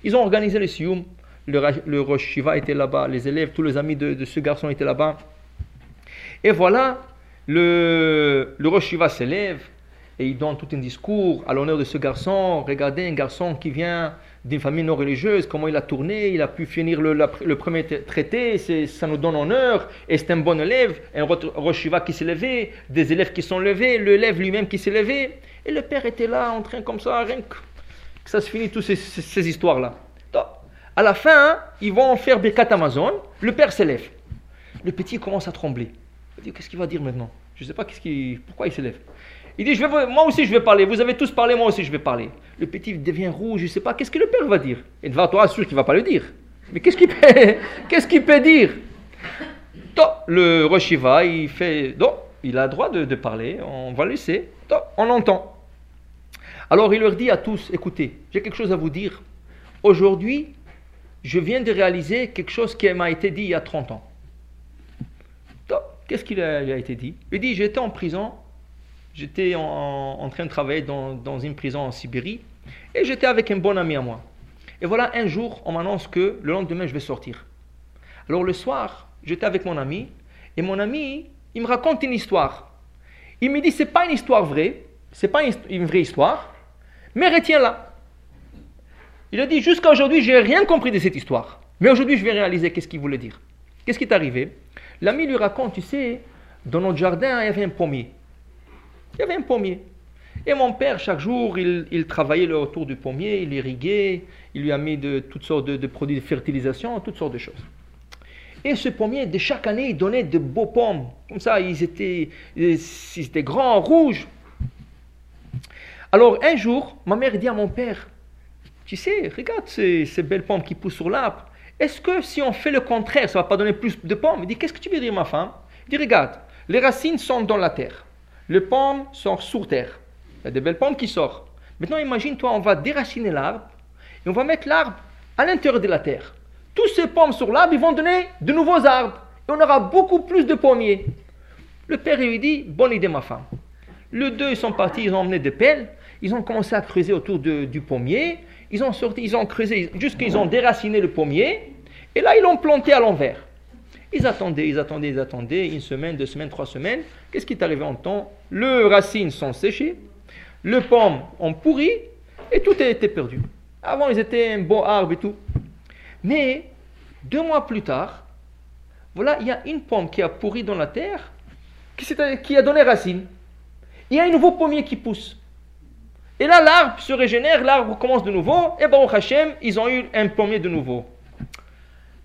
S1: Ils ont organisé le Sioum. Le, le Rosh Shiva était là-bas. Les élèves, tous les amis de, ce garçon étaient là-bas. Et voilà, le, le Rosh Shiva s'élève et il donne tout un discours à l'honneur de ce garçon. Regardez un garçon qui vient d'une famille non religieuse, comment il a tourné, il a pu finir le, le premier traité, ça nous donne honneur, et c'est un bon élève, un Rosh Shiva qui s'est levé, des élèves qui sont levés, l'élève lui-même qui s'est levé. Et le père était là, en train comme ça, rien que, ça se finit, toutes ces, histoires-là. À la fin, ils vont faire des Amazon, le père s'élève. Le petit commence à trembler. Il dit, qu'est-ce qu'il va dire maintenant? Je ne sais pas qu'est-ce qui, pourquoi il s'élève. Il dit, je vais, moi aussi je vais parler, vous avez tous parlé, moi aussi je vais parler. Le petit devient rouge, je ne sais pas, qu'est-ce que le père va dire? Et va toi sûr qu'il ne va pas le dire. Mais qu'est-ce qu'il peut, qu'est-ce qu'il peut dire? Le Roshiva, il fait, il a droit de, parler, on va le laisser, on l'entend. Alors il leur dit à tous, écoutez, j'ai quelque chose à vous dire. Aujourd'hui, je viens de réaliser quelque chose qui m'a été dit il y a 30 ans. Qu'est-ce qu'il a, été dit? Il dit, j'étais en prison, j'étais en, train de travailler dans, une prison en Sibérie, et j'étais avec un bon ami à moi. Et voilà, un jour, on m'annonce que le lendemain, je vais sortir. Alors le soir, j'étais avec mon ami, et mon ami, il me raconte une histoire. Il me dit, c'est pas une histoire vraie, c'est pas une, vraie histoire, mais retiens-la. Il a dit, jusqu'à aujourd'hui, j'ai rien compris de cette histoire. Mais aujourd'hui, je vais réaliser qu'est-ce qu'il voulait dire. Qu'est-ce qui est arrivé? L'ami lui raconte, tu sais, dans notre jardin, il y avait un pommier. Il y avait un pommier. Et mon père, chaque jour, il, travaillait autour du pommier, il irriguait, il lui a mis de, toutes sortes de, produits de fertilisation, toutes sortes de choses. Et ce pommier, de chaque année, il donnait de beaux pommes. Comme ça, ils étaient, ils étaient grands, rouges. Alors un jour, ma mère dit à mon père, tu sais, regarde ces, ces belles pommes qui poussent sur l'arbre. Est-ce que si on fait le contraire, ça ne va pas donner plus de pommes? Il dit, qu'est-ce que tu veux dire ma femme? Il dit, regarde, les racines sont dans la terre. Les pommes sont sous terre. Il y a des belles pommes qui sortent. Maintenant, imagine-toi, on va déraciner l'arbre et on va mettre l'arbre à l'intérieur de la terre. Tous ces pommes sur l'arbre, ils vont donner de nouveaux arbres. Et on aura beaucoup plus de pommiers. Le père lui dit, bonne idée ma femme. Les deux, ils sont partis, ils ont emmené des pelles. Ils ont commencé à creuser autour du pommier. Ils ont sorti, ils ont creusé jusqu'à ils ont déraciné le pommier. Et là, ils l'ont planté à l'envers. Ils attendaient, ils attendaient, ils attendaient, une semaine, deux semaines, trois semaines. Qu'est-ce qui est arrivé en temps? Les racines sont séchées, les pommes ont pourri, et tout a été perdu. Avant, ils étaient un beau arbre et tout. Mais, deux mois plus tard, voilà, il y a une pomme qui a pourri dans la terre, qui, a donné racine. Il y a un nouveau pommier qui pousse. Et là, l'arbre se régénère, l'arbre commence de nouveau, et Baruch Hashem, ils ont eu un pommier de nouveau.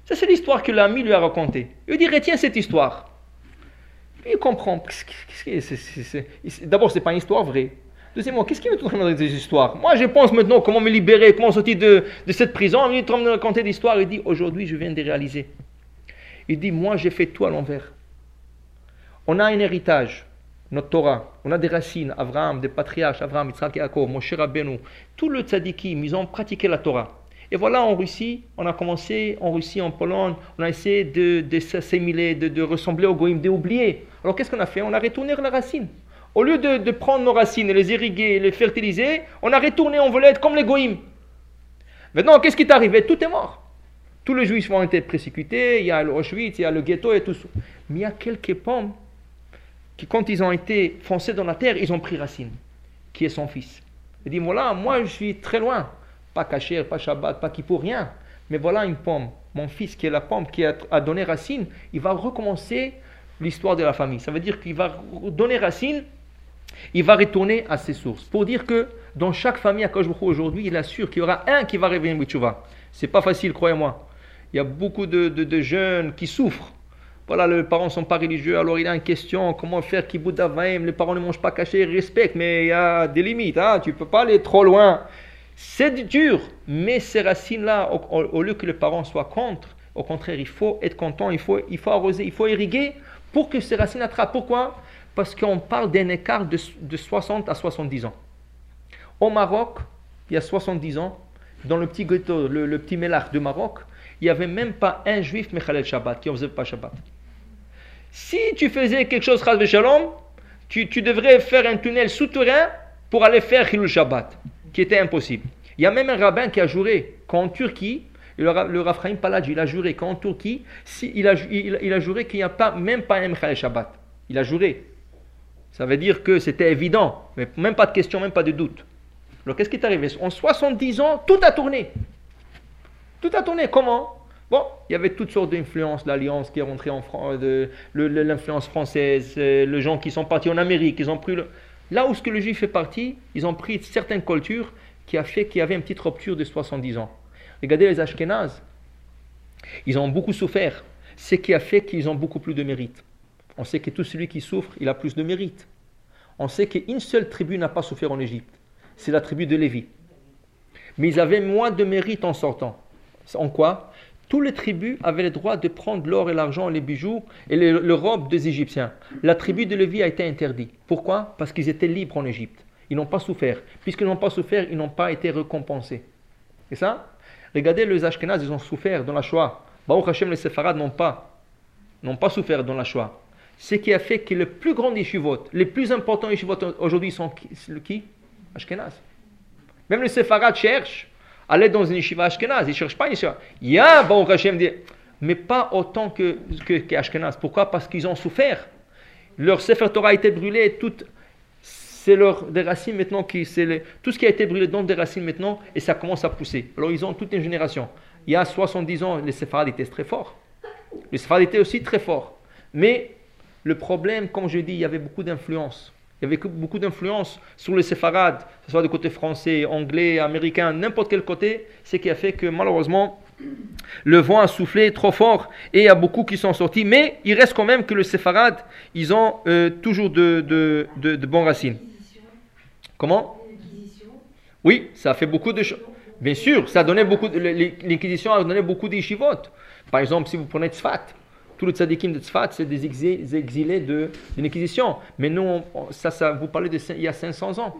S1: Ça, c'est l'histoire que l'ami lui a racontée. Il dit, retiens cette histoire. il comprend. D'abord, ce n'est pas une histoire vraie. Deuxièmement, qu'est-ce qu'il veut tout dans des histoires? Moi, je pense maintenant comment me libérer, comment sortir de, de cette prison. Il de raconter des histoires. Il dit, aujourd'hui, je viens de réaliser. Il dit, moi, j'ai fait tout à l'envers. On a un héritage notre Torah, on a des racines, Abraham, des patriarches, Abraham, Yitzhak, Yaakov, Moshe Rabbeinu, tout le tzadikim, ils ont pratiqué la Torah. Et voilà, en Russie, on a commencé, en Russie, en Pologne, on a essayé de, de s'assimiler, de, ressembler aux Goïm, d'oublier. Alors qu'est-ce qu'on a fait? On a retourné la racine. Au lieu de, prendre nos racines les irriguer, les fertiliser, on a retourné, on voulait être comme les Goïm. Maintenant, qu'est-ce qui est arrivé Tout est mort. Tous les juifs ont été persécutés, il y a le il y a le ghetto et tout ça. Mais il y a quelques pommes qui, quand ils ont été foncés dans la terre, ils ont pris racine, qui est son fils. Il dit voilà, moi je suis très loin, pas caché, pas Shabbat, pas qui pour rien, mais voilà une pomme. Mon fils, qui est la pomme qui a, donné racine, il va recommencer l'histoire de la famille. Ça veut dire qu'il va donner racine, il va retourner à ses sources. Pour dire que dans chaque famille à Kojboukou aujourd'hui, il assure qu'il y aura un qui va revenir Ce C'est pas facile, croyez-moi. Il y a beaucoup de, de jeunes qui souffrent voilà, les parents ne sont pas religieux, alors il a une question, comment faire qui d'avaim, les parents ne mangent pas caché, ils respectent, mais il y a des limites, hein, tu peux pas aller trop loin. C'est dur, mais ces racines-là, au, lieu que les parents soient contre, au contraire, il faut être content, il faut, il faut arroser, il faut irriguer pour que ces racines attrapent. Pourquoi? Parce qu'on parle d'un écart de, 60 à 70 ans. Au Maroc, il y a 70 ans, dans le petit ghetto, le, petit Mélar de Maroc, il n'y avait même pas un juif Mechalel Shabbat qui ne faisait pas Shabbat. Si tu faisais quelque chose, Shalom, tu, devrais faire un tunnel souterrain pour aller faire Hilul Shabbat, qui était impossible. Il y a même un rabbin qui a juré qu'en Turquie, le, le Raphaïm Paladji, il a juré qu'en Turquie, si, il, a, il, a juré qu'il n'y a pas, même pas un Mechalel Shabbat. Il a juré. Ça veut dire que c'était évident, mais même pas de question, même pas de doute. Alors qu'est-ce qui est arrivé? En 70 ans, tout a tourné. Tout a tourné. Comment? Bon, il y avait toutes sortes d'influences, l'alliance qui est rentrée en France, l'influence française, euh, les gens qui sont partis en Amérique, ils ont pris là où ce que le juif fait partie, ils ont pris certaines cultures qui a fait qu'il y avait une petite rupture de 70 ans. Regardez les Ashkénazes, ils ont beaucoup souffert, ce qui a fait qu'ils ont beaucoup plus de mérite. On sait que tout celui qui souffre, il a plus de mérite. On sait qu'une seule tribu n'a pas souffert en Égypte, c'est la tribu de Lévi. Mais ils avaient moins de mérite en sortant. En quoi? Tous les tribus avaient le droit de prendre l'or et l'argent, les bijoux et le, robe des Égyptiens. La tribu de Lévi a été interdite. Pourquoi? Parce qu'ils étaient libres en Égypte. Ils n'ont pas souffert. Puisqu'ils n'ont pas souffert, ils n'ont pas été récompensés. Et ça? Regardez les Ashkenaz, ils ont souffert dans la Shoah. Baruch Hashem, les Sepharad n'ont pas, n'ont pas souffert dans la Shoah. Ce qui a fait que les plus grands yeshivot, les plus importants yeshivot aujourd'hui sont qui, Ashkenaz. Même les Sepharad cherchent aller dans une yeshiva ashkenaz, ils ne cherchent pas une yeshiva. Il y a Baruch Hashem, mais pas autant que, que, Ashkenaz. Pourquoi? Parce qu'ils ont souffert. Leur Sefer Torah a été brûlé, tout, c'est leur, des racines maintenant, qui, c'est tout ce qui a été brûlé dans des racines maintenant, et ça commence à pousser. Alors ils ont toute une génération. Il y a 70 ans, les séfarades étaient très forts. Les séfarades étaient aussi très forts. Mais le problème, comme je dis, il y avait beaucoup d'influence. Il y avait beaucoup d'influence sur les séfarades, que ce soit du côté français, anglais, américain, n'importe quel côté, ce qui a fait que malheureusement, le vent a soufflé trop fort et il y a beaucoup qui sont sortis. Mais il reste quand même que les séfarades, ils ont euh, toujours de, bonnes racines. Comment? Oui, ça a fait beaucoup de choses. Bien sûr, ça a donné beaucoup. L'Inquisition a donné beaucoup d'ishivot. Par exemple, si vous prenez Tzfat, tous les tzadikim de Tzfat, c'est des exilés de, l'Inquisition. Mais nous, ça, ça, vous parlez de il y a 500 ans.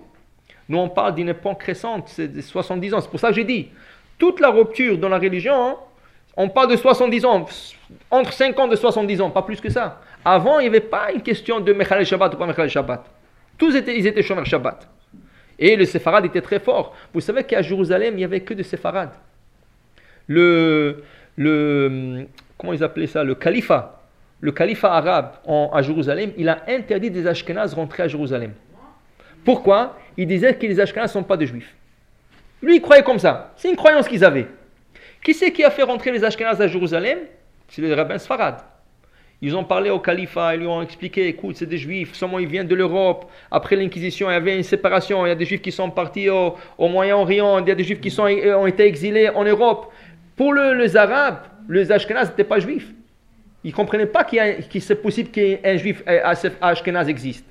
S1: Nous, on parle d'une époque récente, c'est de 70 ans. C'est pour ça que j'ai dit, toute la rupture dans la religion, on parle de 70 ans, entre 50 et 70 ans, pas plus que ça. Avant, il n'y avait pas une question de Mechal Shabbat ou pas Mechal Shabbat. Tous étaient, ils étaient Shomer Shabbat. Et le séfarade était très fort. Vous savez qu'à Jérusalem, il n'y avait que des séfarades. Le, le, comment ils appelaient ça? Le califat. Le califat arabe à Jérusalem, il a interdit des Ashkenazes rentrer à Jérusalem. Pourquoi? Il disait que les Ashkenazes ne sont pas des juifs. Lui, il croyait comme ça. C'est une croyance qu'ils avaient. Qui c'est qui a fait rentrer les Ashkenazes à Jérusalem? C'est les rabbins Sfarad. Ils ont parlé au califat, ils lui ont expliqué, écoute, c'est des juifs, seulement ils viennent de l'Europe. Après l'Inquisition, il y avait une séparation. Il y a des juifs qui sont partis au, Moyen-Orient, il y a des juifs qui sont, ont été exilés en Europe. Pour les Arabes, les Ashkenazes n'étaient pas juifs. Ils ne comprenaient pas qu'il c'est possible qu'un juif Ashkenaz existe.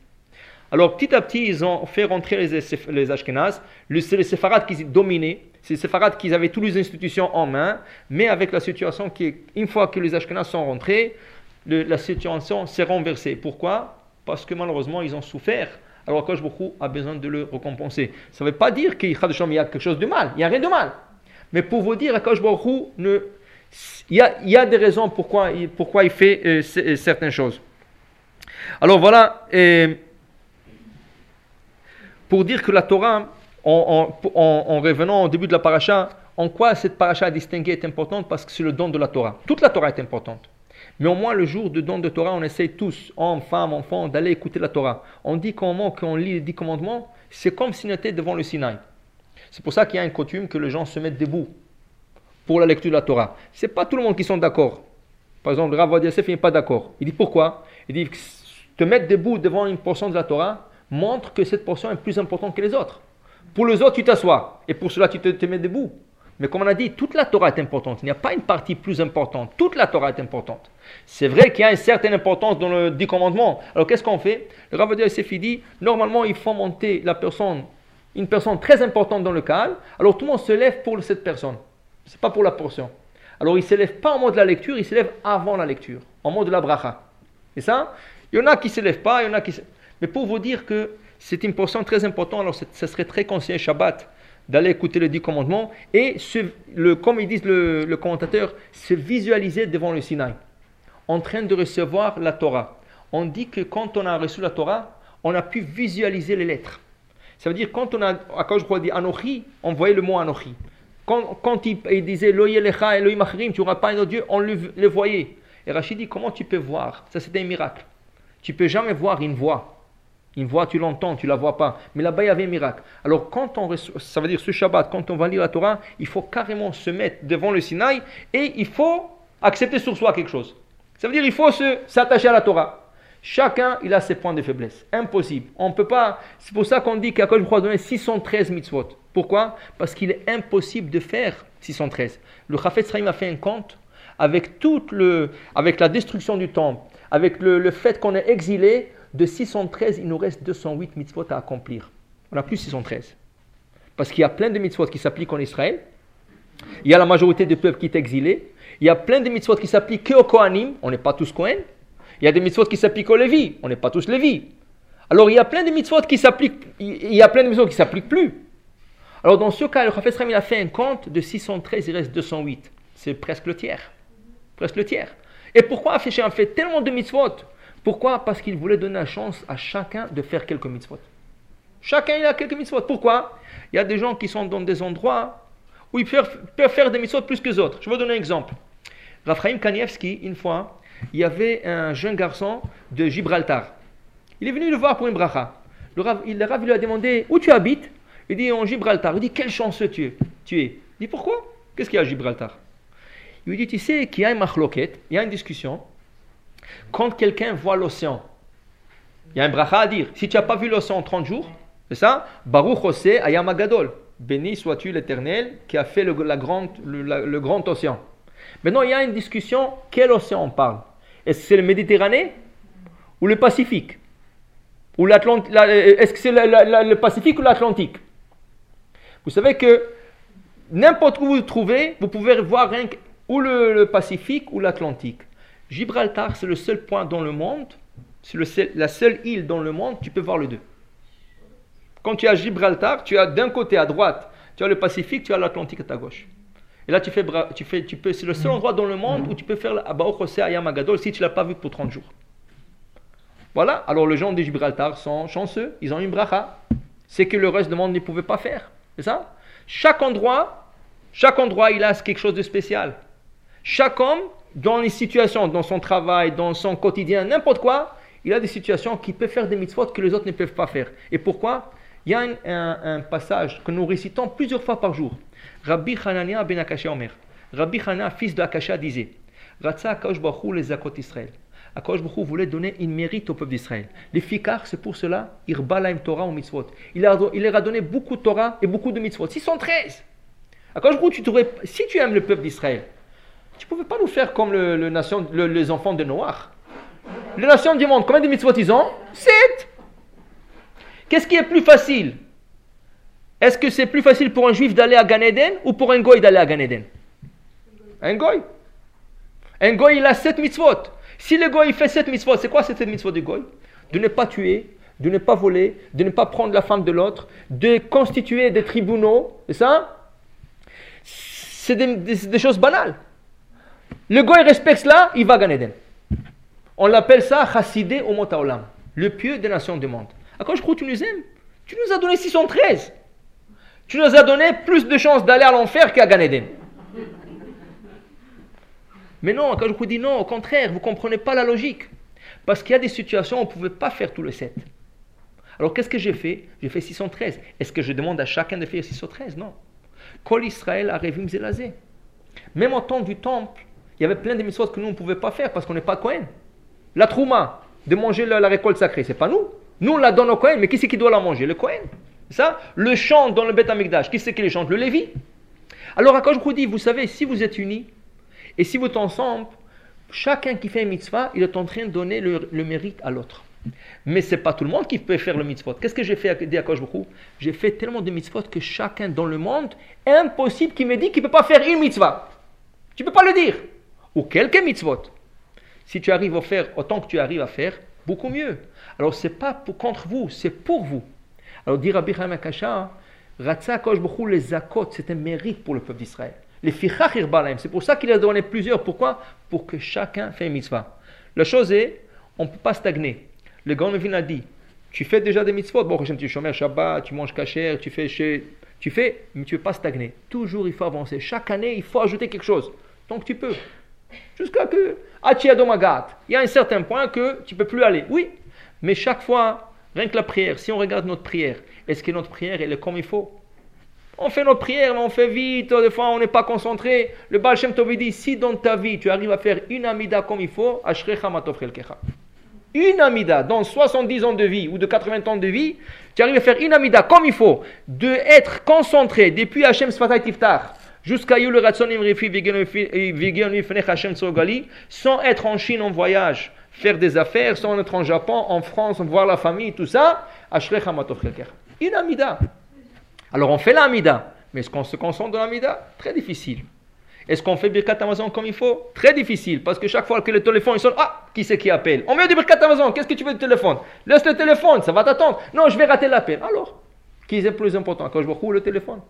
S1: Alors petit à petit, ils ont fait rentrer les, les Ashkenazes. C'est les séfarades qui dominaient. C'est les séfarades qui avaient toutes les institutions en main. Mais avec la situation qui, une fois que les Ashkenazes sont rentrés, la situation s'est renversée. Pourquoi? Parce que malheureusement, ils ont souffert. Alors beaucoup a besoin de le récompenser. Ça ne veut pas dire qu'il y a quelque chose de mal. Il n'y a rien de mal. Mais pour vous dire, Akash ne... il, y a, des raisons pourquoi, il fait euh, euh, certaines choses. Alors voilà, pour dire que la Torah, en, en, revenant au début de la paracha, en quoi cette paracha distinguée est importante? Parce que c'est le don de la Torah. Toute la Torah est importante. Mais au moins le jour du don de Torah, on essaye tous, hommes, femmes, enfants, d'aller écouter la Torah. On dit qu'au moment qu'on lit les dix commandements, c'est comme si on était devant le Sinaï. C'est pour ça qu'il y a une coutume que les gens se mettent debout pour la lecture de la Torah. Ce n'est pas tout le monde qui sont d'accord. Par exemple, le Rav Yosef n'est pas d'accord. Il dit pourquoi? Il dit que te mettre debout devant une portion de la Torah montre que cette portion est plus importante que les autres. Pour les autres, tu t'assois. Et pour cela, tu te mets debout. Mais comme on a dit, toute la Torah est importante. Il n'y a pas une partie plus importante. Toute la Torah est importante. C'est vrai qu'il y a une certaine importance dans le dix commandements. Alors qu'est-ce qu'on fait? Le Rav Yosef dit, normalement, il faut monter la personne, une personne très importante dans le cadre. Alors tout le monde se lève pour cette personne. Ce n'est pas pour la portion. Alors il ne se lève pas au moment de la lecture, il se lève avant la lecture, au moment de la bracha. Et ça, il y en a qui ne se lèvent pas, il y en a qui. Mais pour vous dire que c'est une portion très importante, alors ce serait très conseillé Shabbat d'aller écouter les dix commandements et, le, comme ils disent le, commentateur, se visualiser devant le Sinaï, en train de recevoir la Torah. On dit que quand on a reçu la Torah, on a pu visualiser les lettres. Ça veut dire quand on a, quand je crois dit Anochi, on voyait le mot Anochi. Quand, quand il, disait Loyelecha Elohim Achrim, tu n'auras pas un autre Dieu, on le, voyait. Et Rachid dit comment tu peux voir? Ça c'était un miracle. Tu peux jamais voir une voix. Une voix, tu l'entends, tu la vois pas. Mais là-bas, il y avait un miracle. Alors, quand on, ça veut dire ce Shabbat, quand on va lire la Torah, il faut carrément se mettre devant le Sinaï et il faut accepter sur soi quelque chose. Ça veut dire il faut s'attacher à la Torah. Chacun, il a ses points de faiblesse. Impossible. On peut pas. C'est pour ça qu'on dit qu'Akol crois donner 613 mitzvot. Pourquoi? Parce qu'il est impossible de faire 613. Le Chafetz Sraim a fait un compte avec, la destruction du temple, avec le, fait qu'on est exilé, de 613, il nous reste 208 mitzvot à accomplir. On n'a plus 613. Parce qu'il y a plein de mitzvot qui s'appliquent en Israël. Il y a la majorité des peuples qui est exilé. Il y a plein de mitzvot qui s'appliquent qu'aux Kohanim. On n'est pas tous Kohen. Il y a des mitzvot qui s'appliquent aux Lévi. On n'est pas tous Lévi. Alors il y a plein de mitzvot qui s'appliquent. Il y a plein de mitzvot qui s'appliquent plus. Alors dans ce cas, le Chafetz il a fait un compte de 613, il reste 208. C'est presque le tiers. Presque le tiers. Et pourquoi un fait tellement de mitzvot? Pourquoi? Parce qu'il voulait donner la chance à chacun de faire quelques mitzvot. Chacun il a quelques mitzvot. Pourquoi? Il y a des gens qui sont dans des endroits où ils peuvent, faire des mitzvot plus que les autres. Je vais vous donner un exemple. Raphaël Kanievski, une fois, il y avait un jeune garçon de Gibraltar. Il est venu le voir pour une bracha. Le Rav, lui a demandé où tu habites? Il dit en Gibraltar. Il dit quel chanceux tu es. Tu es. Il dit pourquoi? Qu'est-ce qu'il y a à Gibraltar? Il lui dit tu sais qu'il y a une machloquette, il y a une discussion quand quelqu'un voit l'océan, Il y a un bracha à dire. Si tu n'as pas vu l'océan en 30 jours, c'est ça? Baruch Ose Ayamagadol. Béni sois-tu l'Éternel qui a fait le, la grande, le, grand océan. Maintenant, il y a une discussion. Quel océan on parle? Est-ce que c'est le Méditerranée ou le Pacifique? Ou Est-ce que c'est le Pacifique ou l'Atlantique? Vous savez que n'importe où vous vous trouvez, vous pouvez voir ou le, Pacifique ou l'Atlantique. Gibraltar, c'est le seul point dans le monde, c'est la seule île dans le monde, tu peux voir les deux. Quand tu as Gibraltar, tu as d'un côté à droite, tu as le Pacifique, tu as l'Atlantique à ta gauche. Et là, tu fais, tu fais, tu peux, c'est le seul endroit dans le monde où tu peux faire Abaoch à Yamagadol si tu ne l'as pas vu pour 30 jours. Voilà, alors les gens de Gibraltar sont chanceux, ils ont une bracha. C'est que le reste du monde ne pouvait pas faire. C'est ça? Chaque endroit, chaque endroit, il a quelque chose de spécial. Chaque homme, dans les situations, dans son travail, dans son quotidien, n'importe quoi, il a des situations qui peut faire des mitzvot que les autres ne peuvent pas faire. Et pourquoi? Il y a un, passage que nous récitons plusieurs fois par jour. Rabbi Hanania ben Akasha Omer. Rabbi Hanania, fils de Akasha, disait Akash les Israël. Akash voulait donner une mérite au peuple d'Israël. Les fikar, c'est pour cela, Irbalaim Torah ou mitzvot. Il, leur a donné beaucoup de Torah et beaucoup de mitzvot. 613 Akash tu si tu aimes le peuple d'Israël, tu ne pouvais pas nous faire comme le, nation, les enfants de Noir. Les nations du monde, combien de mitzvot ils ont? Sept Qu'est-ce qui est plus facile? Est-ce que c'est plus facile pour un juif d'aller à Gan ou pour un goy d'aller à Gan Un goy. Un goy, il a sept mitzvot. Si le goy fait sept mitzvot, c'est quoi cette mitzvot du goy? De ne pas tuer, de ne pas voler, de ne pas prendre la femme de l'autre, de constituer des tribunaux, c'est ça? C'est des, choses banales. Le goy respecte cela, il va Gan On l'appelle ça chassidé au Motaolam, le pieux des nations du monde. À quoi je crois que tu nous aimes? Tu nous as donné 613. Tu nous as donné plus de chances d'aller à l'enfer qu'à Gan Mais non, quand je vous dis non, au contraire, vous ne comprenez pas la logique. Parce qu'il y a des situations où on ne pouvait pas faire tout le 7. Alors qu'est-ce que j'ai fait? J'ai fait 613. Est-ce que je demande à chacun de faire 613 Non. Kol Israël a zelazé. Même au temps du temple, il y avait plein de mitzvot que nous ne pouvions pas faire parce qu'on n'est pas Cohen. La trouma, de manger la, récolte sacrée, c'est pas nous. Nous, on la donne au Cohen, mais qui c'est qui doit la manger? Le Cohen. Ça? Le chant dans le Beth Amikdash, qui c'est qui les chante? Le Lévi. Alors, quand je vous dis, vous savez, si vous êtes unis, et si vous êtes ensemble, chacun qui fait un mitzvah, il est en train de donner le, mérite à l'autre. Mais ce n'est pas tout le monde qui peut faire le mitzvah. Qu'est-ce que j'ai fait à Akash J'ai fait tellement de mitzvot que chacun dans le monde, impossible qu'il me dise qu'il ne peut pas faire une mitzvah. Tu ne peux pas le dire. Ou quelques mitzvot. Si tu arrives à faire autant que tu arrives à faire, beaucoup mieux. Alors, ce n'est pas contre vous, c'est pour vous. Alors, dire Rabbi Chaim Akasha, Ratza Kosh les Zakot, c'est un mérite pour le peuple d'Israël. Les Fichach c'est pour ça qu'il a donné plusieurs. Pourquoi? Pour que chacun fait une mitzvah. La chose est, on ne peut pas stagner. Le grand Mevin a dit, tu fais déjà des mitzvot, bon, tu chômes Shabbat, tu manges kasher, tu fais chez... Tu fais, mais tu ne veux pas stagner. Toujours, il faut avancer. Chaque année, il faut ajouter quelque chose. Donc, tu peux. Jusqu'à que, il y a un certain point que tu ne peux plus aller. Oui, mais chaque fois, rien que la prière, si on regarde notre prière, est-ce que notre prière est comme il faut? On fait notre prière, mais on fait vite, des fois on n'est pas concentré. Le Baal Shem Tov dit si dans ta vie tu arrives à faire une amida comme il faut, une amida dans 70 ans de vie ou de 80 ans de vie, tu arrives à faire une amida comme il faut, de être concentré depuis Hashem Sfatay Tiftar jusqu'à Yul Ratsonim Refi Hashem sans être en Chine en voyage faire des affaires, sans être en Japon, en France, voir la famille, tout ça, une amida. Alors on fait l'amida, mais est-ce qu'on se concentre dans l'amida? Très difficile. Est-ce qu'on fait Birkat Amazon comme il faut? Très difficile, parce que chaque fois que le téléphone sonne, ah, qui c'est qui appelle? On met du Birkat Amazon, qu'est-ce que tu veux du téléphone? Laisse le téléphone, ça va t'attendre. Non, je vais rater l'appel. Alors, qui est plus important? Quand je vois le téléphone?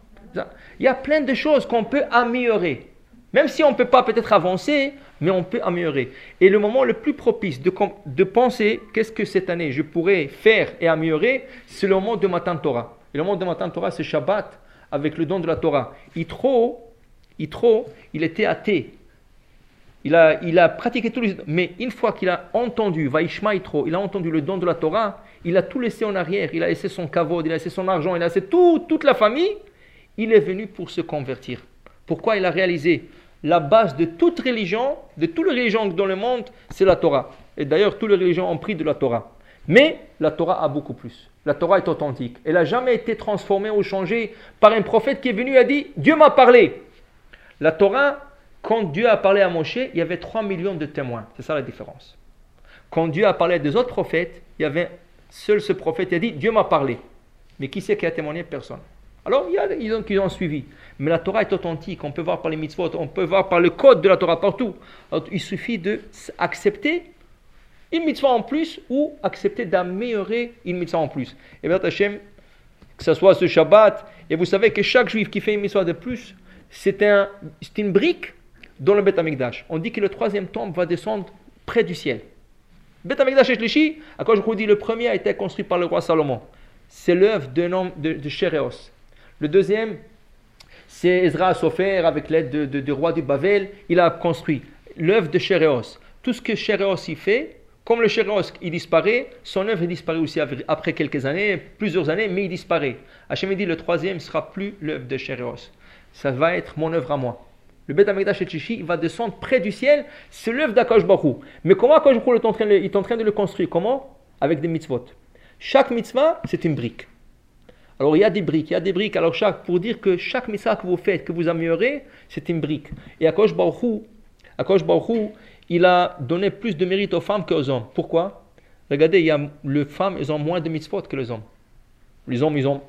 S1: Il y a plein de choses qu'on peut améliorer. Même si on ne peut pas peut-être avancer, mais on peut améliorer. Et le moment le plus propice de, penser qu'est-ce que cette année je pourrais faire et améliorer, c'est le moment de Matan Torah. Et le moment de Matan Torah, c'est Shabbat avec le don de la Torah. Yitro, Yitro il était athée. Il a, il a pratiqué tous les... Mais une fois qu'il a entendu, Vaishma Yitro, il a entendu le don de la Torah, il a tout laissé en arrière. Il a laissé son kavod, il a laissé son argent, il a laissé tout, toute la famille. Il est venu pour se convertir. Pourquoi il a réalisé la base de toute religion, de toutes les religions dans le monde, c'est la Torah. Et d'ailleurs, toutes les religions ont pris de la Torah. Mais la Torah a beaucoup plus. La Torah est authentique. Elle n'a jamais été transformée ou changée par un prophète qui est venu et a dit Dieu m'a parlé. La Torah, quand Dieu a parlé à Moshe, il y avait 3 millions de témoins. C'est ça la différence. Quand Dieu a parlé à des autres prophètes, il y avait seul ce prophète qui a dit Dieu m'a parlé. Mais qui c'est qui a témoigné? Personne. Alors, il y a ils ont, qui ont suivi. Mais la Torah est authentique. On peut voir par les mitzvot, on peut voir par le code de la Torah partout. il suffit d'accepter une mitzvah en plus ou accepter d'améliorer une mitzvah en plus. Et bien, Hachem, que ce soit ce Shabbat, et vous savez que chaque juif qui fait une mitzvah de plus, c'est un, une brique dans le Beth Amikdash. On dit que le troisième temple va descendre près du ciel. Beth Amikdash et à quoi je vous dis, le premier a été construit par le roi Salomon. C'est l'œuvre d'un homme de, de Chéréos. Le deuxième, c'est Ezra Sofer avec l'aide du roi du Bavel. Il a construit l'œuvre de Chéréos. Tout ce que Chéréos y fait, comme le Chéréos il disparaît, son œuvre disparaît aussi après quelques années, plusieurs années, mais il disparaît. Hachem dit le troisième sera plus l'œuvre de Chéréos. Ça va être mon œuvre à moi. Le Beth Amikdash et Chichi, il va descendre près du ciel, c'est l'œuvre d'Akash Baruch Mais comment Akash Baruch est en train de, est en train de le construire? Comment? Avec des mitzvot. Chaque mitzvah, c'est une brique. Alors il y a des briques, il y a des briques. Alors pour dire que chaque mitzvah que vous faites, que vous améliorez, c'est une brique. Et Akash Baruch Akash Baruch il a donné plus de mérite aux femmes qu'aux hommes. Pourquoi? Regardez, il y a, les femmes, elles ont moins de mitzvot que les hommes. Les hommes, ils ont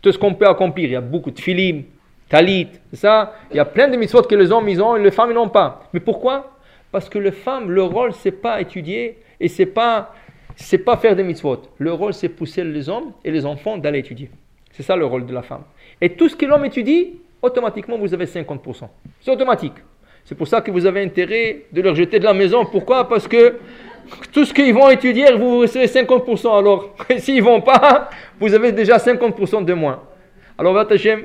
S1: tout ce qu'on peut accomplir. Il y a beaucoup de filim, talit, ça? Il y a plein de mitzvot que les hommes, ils ont et les femmes, ils n'ont pas. Mais pourquoi? Parce que les femmes, leur rôle, c'est pas étudier et c'est pas, c'est pas faire des mitzvot. Le rôle, c'est pousser les hommes et les enfants d'aller étudier. C'est ça le rôle de la femme. Et tout ce que l'homme étudie, automatiquement, vous avez 50%. C'est automatique. C'est pour ça que vous avez intérêt de leur jeter de la maison. Pourquoi? Parce que tout ce qu'ils vont étudier, vous recevez 50%. Alors, s'ils ne vont pas, vous avez déjà 50% de moins. Alors, Vatachem,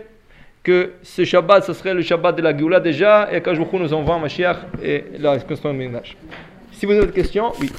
S1: que ce Shabbat, ce serait le Shabbat de la Géoula déjà, et qu'à nous envoie Mashiach et la ménage. Si vous avez des questions, oui.